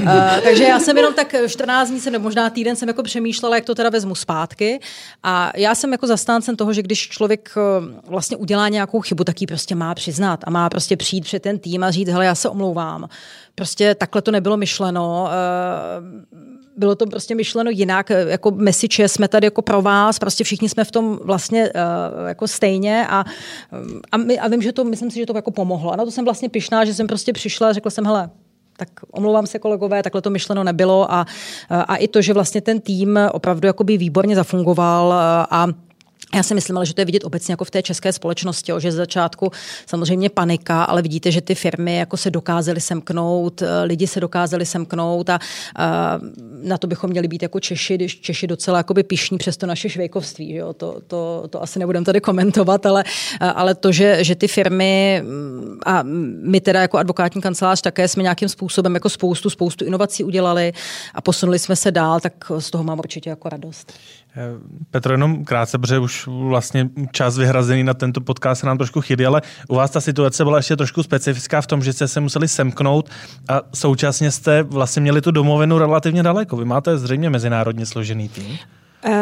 Uh, takže já jsem jenom tak 14 dní, jsem, možná týden jsem jako přemýšlela, jak to teda vezmu zpátky. A já jsem jako zastáncem toho, že když člověk eh, vlastně udělá nějakou chybu, tak ji prostě má přiznat a má prostě přijít před ten tým a říct, hele, já se omlouvám. Prostě takhle to nebylo myšleno. Uh, bylo to prostě myšleno jinak, jako message jsme tady jako pro vás, prostě všichni jsme v tom vlastně uh, jako stejně a, a, my, a vím, že to, myslím si, že to jako pomohlo. A na to jsem vlastně pišná, že jsem prostě přišla a řekla jsem, hele, tak omlouvám se kolegové, takhle to myšleno nebylo a, a i to, že vlastně ten tým opravdu jakoby výborně zafungoval a já si myslím, že to je vidět obecně jako v té české společnosti, že z začátku samozřejmě panika, ale vidíte, že ty firmy jako se dokázaly semknout, lidi se dokázali semknout a, a na to bychom měli být jako Češi, když Češi docela jakoby pišní přes to naše švejkovství. Že jo? To, to, to, asi nebudem tady komentovat, ale, ale to, že, že ty firmy a my teda jako advokátní kancelář také jsme nějakým způsobem jako spoustu, spoustu inovací udělali a posunuli jsme se dál, tak z toho mám určitě jako radost. Petro, jenom krátce, protože už vlastně čas vyhrazený na tento podcast se nám trošku chybí, ale u vás ta situace byla ještě trošku specifická v tom, že jste se museli semknout a současně jste vlastně měli tu domovinu relativně daleko. Vy máte zřejmě mezinárodně složený tým. Uh,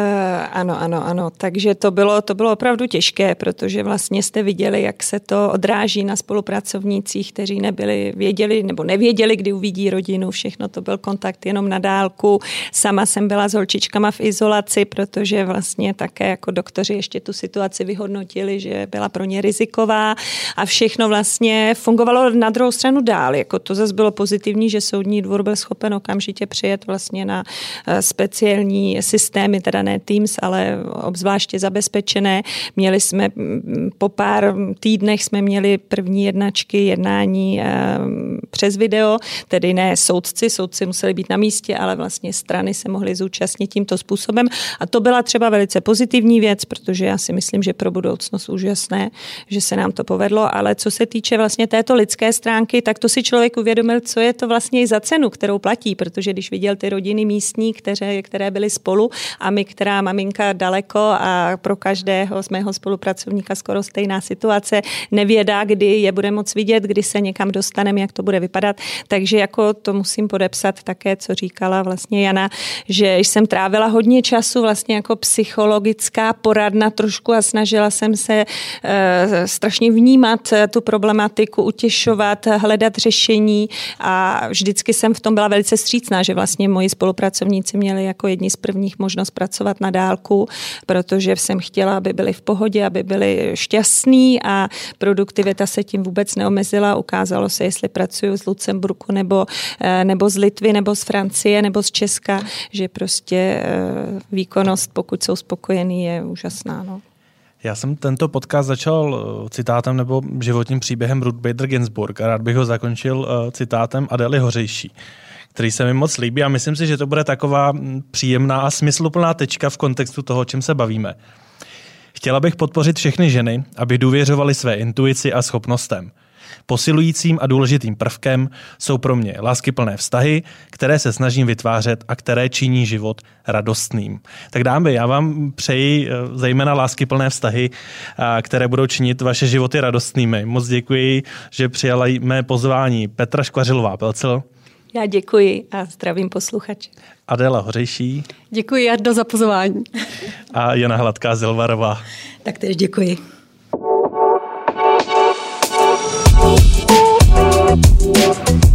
ano, ano, ano. Takže to bylo, to bylo opravdu těžké, protože vlastně jste viděli, jak se to odráží na spolupracovnících, kteří nebyli, věděli nebo nevěděli, kdy uvidí rodinu. Všechno to byl kontakt jenom na dálku. Sama jsem byla s holčičkama v izolaci, protože vlastně také jako doktoři ještě tu situaci vyhodnotili, že byla pro ně riziková a všechno vlastně fungovalo na druhou stranu dál. Jako to zase bylo pozitivní, že soudní dvůr byl schopen okamžitě přijet vlastně na eh, speciální systémy teda ne Teams, ale obzvláště zabezpečené. Měli jsme po pár týdnech jsme měli první jednačky jednání přes video, tedy ne soudci, soudci museli být na místě, ale vlastně strany se mohly zúčastnit tímto způsobem. A to byla třeba velice pozitivní věc, protože já si myslím, že pro budoucnost úžasné, že se nám to povedlo, ale co se týče vlastně této lidské stránky, tak to si člověk uvědomil, co je to vlastně i za cenu, kterou platí, protože když viděl ty rodiny místní, které, které byly spolu a my my, která maminka daleko a pro každého z mého spolupracovníka skoro stejná situace. Nevědá, kdy je bude moc vidět, kdy se někam dostaneme, jak to bude vypadat. Takže jako to musím podepsat také, co říkala vlastně Jana, že jsem trávila hodně času vlastně jako psychologická poradna trošku a snažila jsem se uh, strašně vnímat tu problematiku, utěšovat, hledat řešení a vždycky jsem v tom byla velice střícná, že vlastně moji spolupracovníci měli jako jedni z prvních možnost pracovat na dálku, protože jsem chtěla, aby byli v pohodě, aby byli šťastní a produktivita se tím vůbec neomezila. Ukázalo se, jestli pracuju z Lucemburku nebo, eh, nebo z Litvy, nebo z Francie, nebo z Česka, že prostě eh, výkonnost, pokud jsou spokojení, je úžasná. No. Já jsem tento podcast začal eh, citátem nebo životním příběhem Ruth Bader Ginsburg a rád bych ho zakončil citátem Adely Hořejší který se mi moc líbí a myslím si, že to bude taková mm, příjemná a smysluplná tečka v kontextu toho, o čem se bavíme. Chtěla bych podpořit všechny ženy, aby důvěřovaly své intuici a schopnostem. Posilujícím a důležitým prvkem jsou pro mě láskyplné vztahy, které se snažím vytvářet a které činí život radostným. Tak dámy, já vám přeji eh, zejména láskyplné vztahy, které budou činit vaše životy radostnými. Moc děkuji, že přijala mé pozvání Petra Škvařilová-Pelcel. Já děkuji a zdravím posluchače. Adela Hořejší. Děkuji Jardo za pozvání. A Jana Hladká Zilvarová. Tak tež děkuji. Thank you.